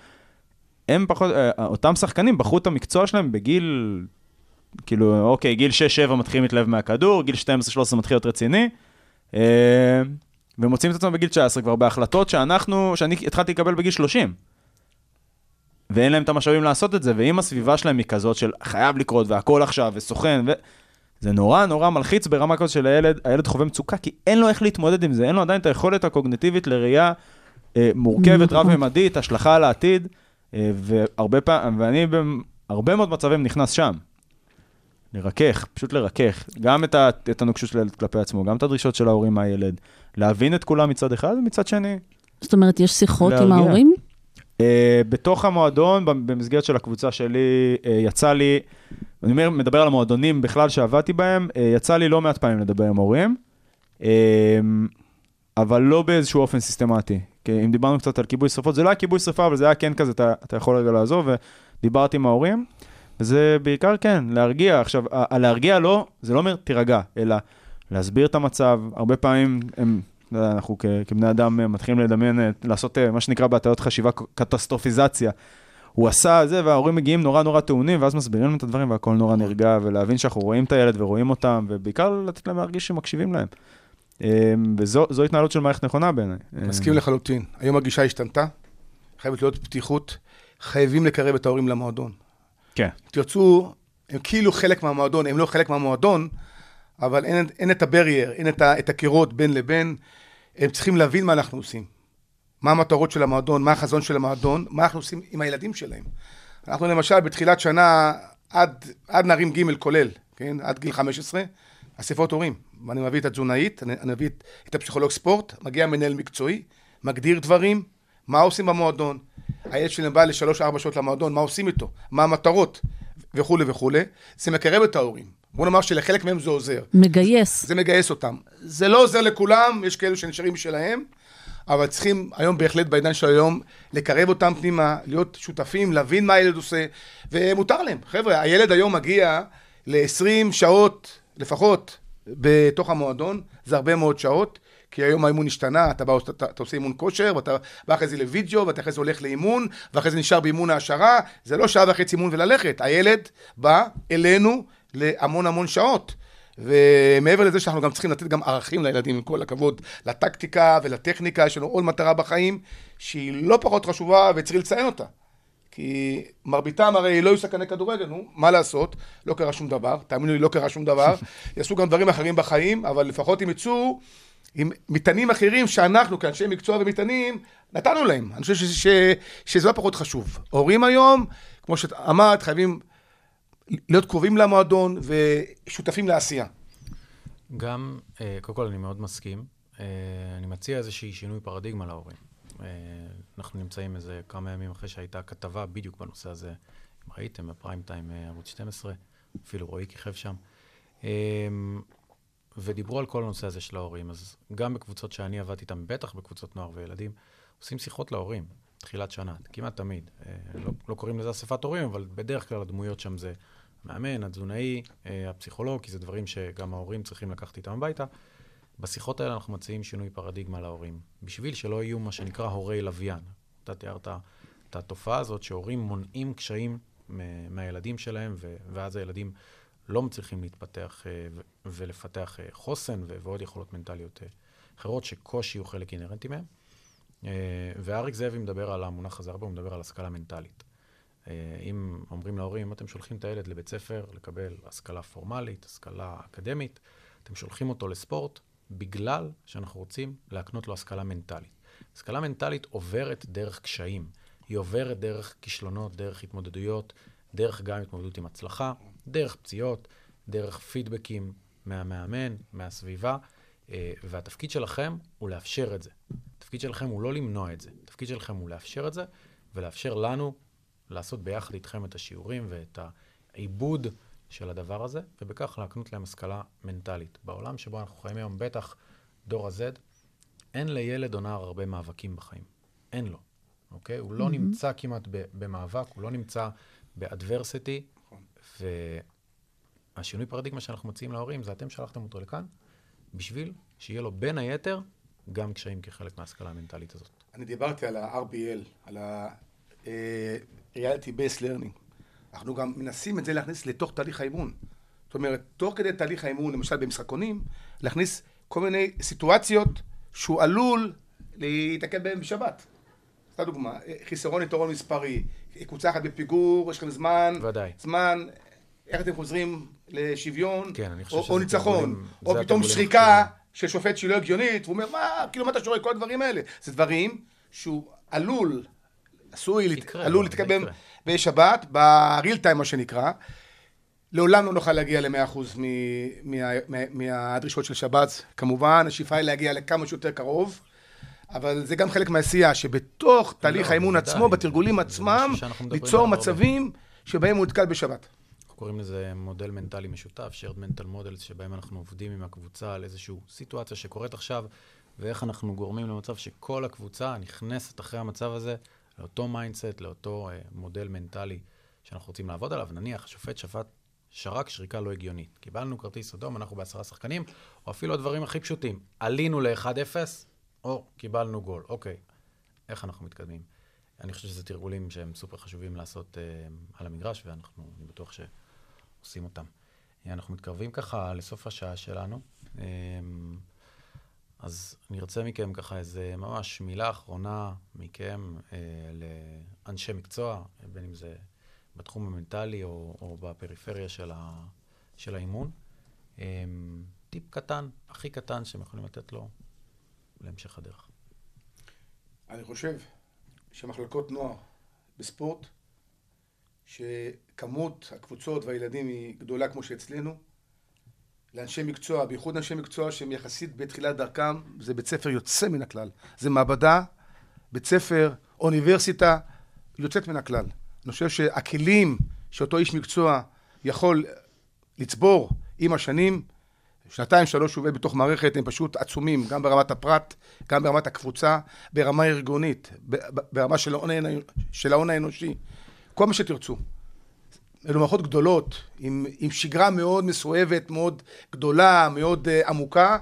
הם פחות, אותם שחקנים בחרו את המקצוע שלהם בגיל, כאילו, אוקיי, גיל 6-7 מתחילים להתלהב מהכדור, גיל 12-13 מתחיל להיות רציני, אה, ומוצאים את עצמם בגיל 19 כבר בהחלטות שאנחנו, שאני התחלתי לקבל בגיל 30. ואין להם את המשאבים לעשות את זה, ואם הסביבה שלהם היא כזאת של חייב לקרות והכל עכשיו, וסוכן, ו... זה נורא נורא מלחיץ ברמה כזאת של הילד, הילד חווה מצוקה, כי אין לו איך להתמודד עם זה, אין לו עדיין את היכולת הקוגניטיבית לראייה אה, מורכבת, נכון. רב-ממדית, השלכה על העתיד, אה, והרבה פעמים, ואני בהרבה מאוד מצבים נכנס שם. לרכך, פשוט לרכך, גם את, ה, את הנוקשות של הילד כלפי עצמו, גם את הדרישות של ההורים מהילד, להבין את כולם מצד אחד, ומצד שני, זאת אומרת, יש שיחות עם להרגיע. ההורים? Uh, בתוך המועדון, במ- במסגרת של הקבוצה שלי, uh, יצא לי, אני אומר, מדבר על המועדונים בכלל שעבדתי בהם, uh, יצא לי לא מעט פעמים לדבר עם הורים, uh, אבל לא באיזשהו אופן סיסטמטי. כי אם דיברנו קצת על כיבוי שרפות, זה לא היה כיבוי שרפה, אבל זה היה כן כזה, אתה, אתה יכול רגע לעזוב, ודיברתי עם ההורים, וזה בעיקר כן, להרגיע. עכשיו, הלהרגיע לא, זה לא אומר תירגע, אלא להסביר את המצב. הרבה פעמים הם, אנחנו כ- כבני אדם אה, מתחילים לדמיין, אה, לעשות אה, מה שנקרא בהטיות חשיבה קטסטרופיזציה. הוא עשה זה, וההורים מגיעים נורא נורא טעונים, ואז מסבירים להם את הדברים, והכל נורא נרגע, ולהבין שאנחנו רואים את הילד ורואים אותם, ובעיקר לתת להם להרגיש שמקשיבים להם. אה, וזו זו התנהלות של מערכת נכונה בעיניי. אה, מסכים לחלוטין. היום הגישה השתנתה, חייבת להיות פתיחות, חייבים לקרב את ההורים למועדון. כן. תרצו, הם כאילו חלק מהמועדון, הם לא חלק מהמועדון, אבל אין, אין את הברייר, אין את, ה, את הקירות בין לבין. הם צריכים להבין מה אנחנו עושים. מה המטרות של המועדון, מה החזון של המועדון, מה אנחנו עושים עם הילדים שלהם. אנחנו למשל בתחילת שנה, עד, עד נערים ג' כולל, כן? עד גיל 15, אספות הורים. ואני מביא את התזונאית, אני, אני מביא את הפסיכולוג ספורט, מגיע מנהל מקצועי, מגדיר דברים, מה עושים במועדון. הילד שלהם בא לשלוש-ארבע שעות למועדון, מה עושים איתו, מה המטרות, וכולי וכולי. זה מקרב את ההורים. בוא נאמר שלחלק מהם זה עוזר. מגייס. זה מגייס אותם. זה לא עוזר לכולם, יש כאלו שנשארים משלהם, אבל צריכים היום בהחלט בעידן של היום לקרב אותם פנימה, להיות שותפים, להבין מה הילד עושה, ומותר להם. חבר'ה, הילד היום מגיע ל-20 שעות לפחות בתוך המועדון, זה הרבה מאוד שעות, כי היום האימון השתנה, אתה בא, אתה, אתה עושה אימון כושר, ואתה בא אחרי זה לוידאו, ואתה אחרי זה הולך לאימון, ואחרי זה נשאר באימון העשרה, זה לא שעה וחצי אימון וללכת, הילד בא אלינו להמון המון שעות. ומעבר לזה שאנחנו גם צריכים לתת גם ערכים לילדים, עם כל הכבוד לטקטיקה ולטכניקה, יש לנו עוד מטרה בחיים שהיא לא פחות חשובה וצריך לציין אותה. כי מרביתם הרי לא היו שחקני כדורגל, נו, מה לעשות? לא קרה שום דבר, תאמינו לי, לא קרה שום דבר. יעשו גם דברים אחרים בחיים, אבל לפחות הם יצאו עם מטענים אחרים שאנחנו כאנשי מקצוע ומטענים, נתנו להם. אני חושב ש- ש- שזה לא פחות חשוב. הורים היום, כמו שאמרת, חייבים להיות קרובים למועדון ושותפים לעשייה. גם, אה, קודם כל אני מאוד מסכים. אה, אני מציע איזשהי שינוי פרדיגמה להורים. אה, אנחנו נמצאים איזה כמה ימים אחרי שהייתה כתבה בדיוק בנושא הזה, אם ראיתם, בפריים טיים ערוץ 12, אפילו רועי כיכב שם. ודיברו על כל הנושא הזה של ההורים. אז גם בקבוצות שאני עבדתי איתן, בטח בקבוצות נוער וילדים, עושים שיחות להורים, תחילת שנה, כמעט תמיד. אה, לא, לא קוראים לזה אספת הורים, אבל בדרך כלל הדמויות שם זה המאמן, התזונאי, אה, הפסיכולוג, כי זה דברים שגם ההורים צריכים לקחת איתם הביתה. בשיחות האלה אנחנו מציעים שינוי פרדיגמה להורים, בשביל שלא יהיו מה שנקרא הורי לוויין. אתה תיארת את התופעה הזאת שהורים מונעים קשיים מהילדים שלהם, ואז הילדים לא מצליחים להתפתח אה, ולפתח אה, חוסן ועוד יכולות מנטליות אה, אחרות שקושי הוא חלק אינהרנטי. אה, ואריק זאבי מדבר על המונח הזה הרבה, הוא מדבר על השכלה מנטלית. אם אומרים להורים, אם אתם שולחים את הילד לבית ספר לקבל השכלה פורמלית, השכלה אקדמית, אתם שולחים אותו לספורט בגלל שאנחנו רוצים להקנות לו השכלה מנטלית. השכלה מנטלית עוברת דרך קשיים. היא עוברת דרך כישלונות, דרך התמודדויות, דרך גם התמודדות עם הצלחה, דרך פציעות, דרך פידבקים מהמאמן, מהסביבה, אה, והתפקיד שלכם הוא לאפשר את זה. התפקיד שלכם הוא לא למנוע את זה, התפקיד שלכם הוא לאפשר את זה, ולאפשר לנו לעשות ביחד איתכם את השיעורים ואת העיבוד של הדבר הזה, ובכך להקנות להם השכלה מנטלית. בעולם שבו אנחנו חיים היום, בטח דור ה-Z, אין לילד או נער הרבה מאבקים בחיים. אין לו, אוקיי? הוא לא נמצא כמעט במאבק, הוא לא נמצא באדברסיטי, והשינוי פרדיגמה שאנחנו מציעים להורים זה אתם שלחתם אותו לכאן, בשביל שיהיה לו בין היתר גם קשיים כחלק מההשכלה המנטלית הזאת. אני דיברתי על ה-RBL, על ה-Reality Based Learning. אנחנו גם מנסים את זה להכניס לתוך תהליך האימון. זאת אומרת, תוך כדי תהליך האימון, למשל במשחקונים, להכניס כל מיני סיטואציות שהוא עלול להיתקל בהן בשבת. סתם דוגמה, חיסרון יתרון מספרי, קבוצה אחת בפיגור, יש לכם זמן, ודאי. זמן, איך אתם חוזרים לשוויון, כן, או, או ניצחון, או פתאום שריקה. של שופט שהיא לא הגיונית, והוא אומר, מה, כאילו מה אתה שורק, כל הדברים האלה. זה דברים שהוא עלול, עשוי, יקרה, עלול לא, להתקבל. בשבת, בריל טיים מה שנקרא. לעולם לא נוכל להגיע ל-100% מ- מה- מה- מהדרישות של שבת, כמובן, השאיפה היא להגיע לכמה שיותר קרוב, אבל זה גם חלק מהעשייה, שבתוך תהליך האימון בוודאי. עצמו, בתרגולים עצמם, ליצור. מצבים שבהם הוא נתקל בשבת. קוראים לזה מודל מנטלי משותף, shared mental models, שבהם אנחנו עובדים עם הקבוצה על איזושהי סיטואציה שקורית עכשיו, ואיך אנחנו גורמים למצב שכל הקבוצה נכנסת אחרי המצב הזה לאותו mindset, לאותו אה, מודל מנטלי שאנחנו רוצים לעבוד עליו. נניח, השופט שפט שרק שריקה לא הגיונית. קיבלנו כרטיס אדום, אנחנו בעשרה שחקנים, או אפילו הדברים הכי פשוטים. עלינו ל-1-0, או קיבלנו גול. אוקיי, איך אנחנו מתקדמים? אני חושב שזה תרגולים שהם סופר חשובים לעשות אה, על המגרש, ואנחנו, אני בטוח שעושים אותם. אה, אנחנו מתקרבים ככה לסוף השעה שלנו, אה, אז אני ארצה מכם ככה איזה ממש מילה אחרונה מכם אה, לאנשי מקצוע, בין אם זה בתחום המנטלי או, או בפריפריה של, ה, של האימון. טיפ קטן, הכי קטן שהם יכולים לתת לו להמשך הדרך. אני חושב שמחלקות נוער בספורט, שכמות הקבוצות והילדים היא גדולה כמו שאצלנו, לאנשי מקצוע, בייחוד אנשי מקצוע שהם יחסית בתחילת דרכם, זה בית ספר יוצא מן הכלל. זה מעבדה, בית ספר, אוניברסיטה, יוצאת מן הכלל. אני חושב שהכלים שאותו איש מקצוע יכול לצבור עם השנים, שנתיים, שלוש עובד בתוך מערכת, הם פשוט עצומים, גם ברמת הפרט, גם ברמת הקבוצה, ברמה ארגונית, ברמה של ההון האנושי. כל מה שתרצו. אלו מערכות גדולות, עם, עם שגרה מאוד מסואבת, מאוד גדולה, מאוד uh, עמוקה.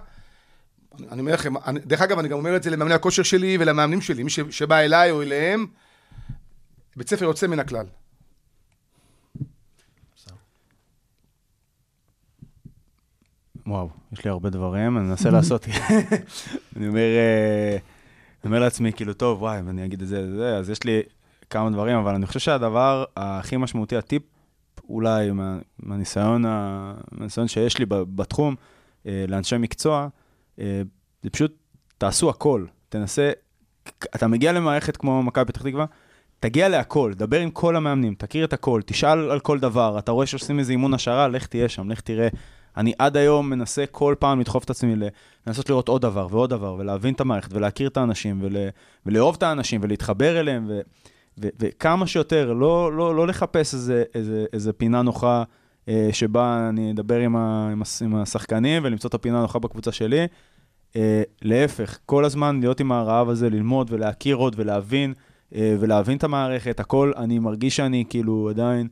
אני אומר לכם, אני, דרך אגב, אני גם אומר את זה למאמני הכושר שלי ולמאמנים שלי, מי ש, שבא אליי או אליהם, בית ספר יוצא מן הכלל. וואו, יש לי הרבה דברים, אני אנסה לעשות... אני אומר, אה, אני אומר לעצמי, כאילו, טוב, וואי, אם אני אגיד את זה, זה, אז יש לי כמה דברים, אבל אני חושב שהדבר הכי משמעותי, הטיפ, אולי מה, מהניסיון, ה- מהניסיון שיש לי בתחום, אה, לאנשי מקצוע, אה, זה פשוט, תעשו הכל. תנסה, אתה מגיע למערכת כמו מכבי פתח תקווה, תגיע להכל, דבר עם כל המאמנים, תכיר את הכל, תשאל על כל דבר, אתה רואה שעושים איזה אימון השערה, לך תהיה שם, לך תראה. אני עד היום מנסה כל פעם לדחוף את עצמי, לנסות לראות עוד דבר ועוד דבר, ולהבין את המערכת, ולהכיר את האנשים, ול, ולאהוב את האנשים, ולהתחבר אליהם, ו, ו, וכמה שיותר, לא, לא, לא לחפש איזה, איזה, איזה פינה נוחה אה, שבה אני אדבר עם, ה, עם, הס- עם השחקנים, ולמצוא את הפינה הנוחה בקבוצה שלי. אה, להפך, כל הזמן להיות עם הרעב הזה, ללמוד ולהכיר עוד ולהבין, אה, ולהבין את המערכת, הכל, אני מרגיש שאני כאילו עדיין,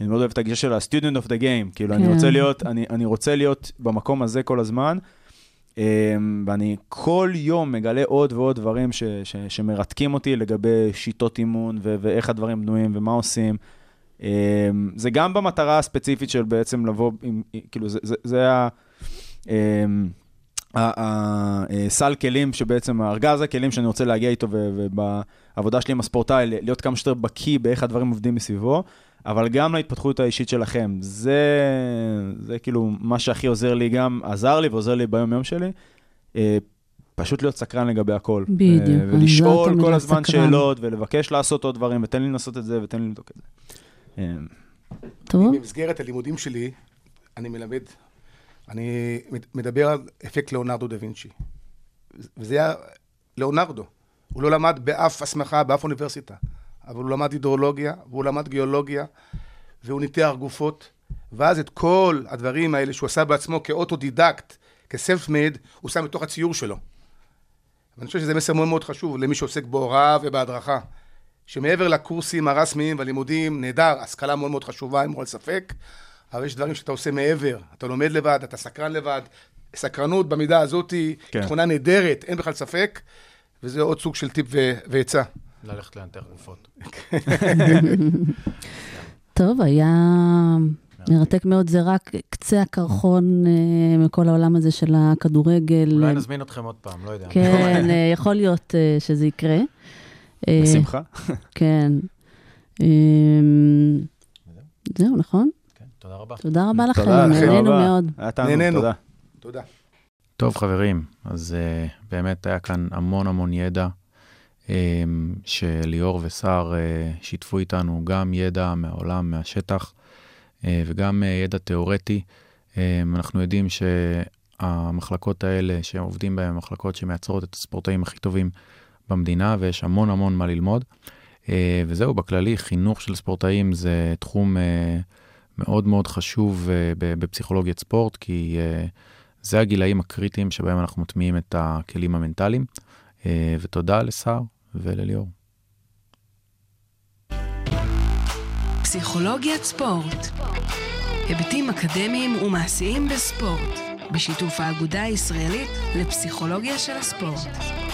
אני מאוד אוהב את הגישה של ה-student of the game, כאילו, אני כן. רוצה להיות, אני, אני רוצה להיות במקום הזה כל הזמן, ואני כל יום מגלה עוד ועוד דברים ש, ש, שמרתקים אותי לגבי שיטות אימון ו- ואיך הדברים בנויים ומה עושים. אה, זה גם במטרה הספציפית של בעצם לבוא עם, כאילו, זה, זה, זה ה... אה, הסל כלים שבעצם, הארגז הכלים שאני רוצה להגיע איתו, ובעבודה שלי עם הספורטאי, להיות כמה שיותר בקיא באיך הדברים עובדים מסביבו, אבל גם להתפתחות האישית שלכם. זה, זה כאילו מה שהכי עוזר לי גם, עזר לי ועוזר לי ביום-יום שלי. אה, פשוט להיות סקרן לגבי הכל. בדיוק, אה, ולשאול כל הזמן סקרן. שאלות, ולבקש לעשות עוד דברים, ותן לי לנסות את זה, ותן לי לבדוק את זה. אה, טוב, במסגרת הלימודים שלי, אני מלמד, אני מדבר על אפקט ליאונרדו דה וינצ'י. וזה היה ליאונרדו. הוא לא למד באף הסמכה, באף אוניברסיטה. אבל הוא למד הידרולוגיה, והוא למד גיאולוגיה, והוא ניתח גופות. ואז את כל הדברים האלה שהוא עשה בעצמו כאוטודידקט, כ self-made, הוא שם בתוך הציור שלו. ואני חושב שזה מסר מאוד מאוד חשוב למי שעוסק בהוראה ובהדרכה. שמעבר לקורסים הרשמיים והלימודים, נהדר, השכלה מאוד מאוד חשובה, אין כל ספק, אבל יש דברים שאתה עושה מעבר, אתה לומד לבד, אתה סקרן לבד. סקרנות במידה הזאת היא כן. תכונה נהדרת, אין בכלל ספק, וזה עוד סוג של טיפ ועצה. ללכת לנתח גופות. טוב, היה מרתק מאוד, זה רק קצה הקרחון אה, מכל העולם הזה של הכדורגל. אולי נזמין אתכם עוד פעם, לא יודע. כן, אה, יכול להיות אה, שזה יקרה. בשמחה. כן. זהו, נכון? כן, תודה רבה. תודה רבה לכם. נהנינו. מאוד. נהנינו. תודה. טוב, חברים, אז באמת היה כאן המון המון ידע שליאור וסער uh, שיתפו איתנו, גם ידע מהעולם, מהשטח, uh, וגם uh, ידע תיאורטי. Um, אנחנו יודעים שהמחלקות האלה שהם עובדים בהן, מחלקות שמייצרות את הספורטאים הכי טובים במדינה, ויש המון המון מה ללמוד. וזהו, בכללי, חינוך של ספורטאים זה תחום מאוד מאוד חשוב בפסיכולוגיית ספורט, כי... זה הגילאים הקריטיים שבהם אנחנו מטמיעים את הכלים המנטליים, אה, ותודה לסער ולליאור. פסיכולוגיית ספורט. היבטים אקדמיים ומעשיים בספורט, בשיתוף האגודה הישראלית לפסיכולוגיה של הספורט.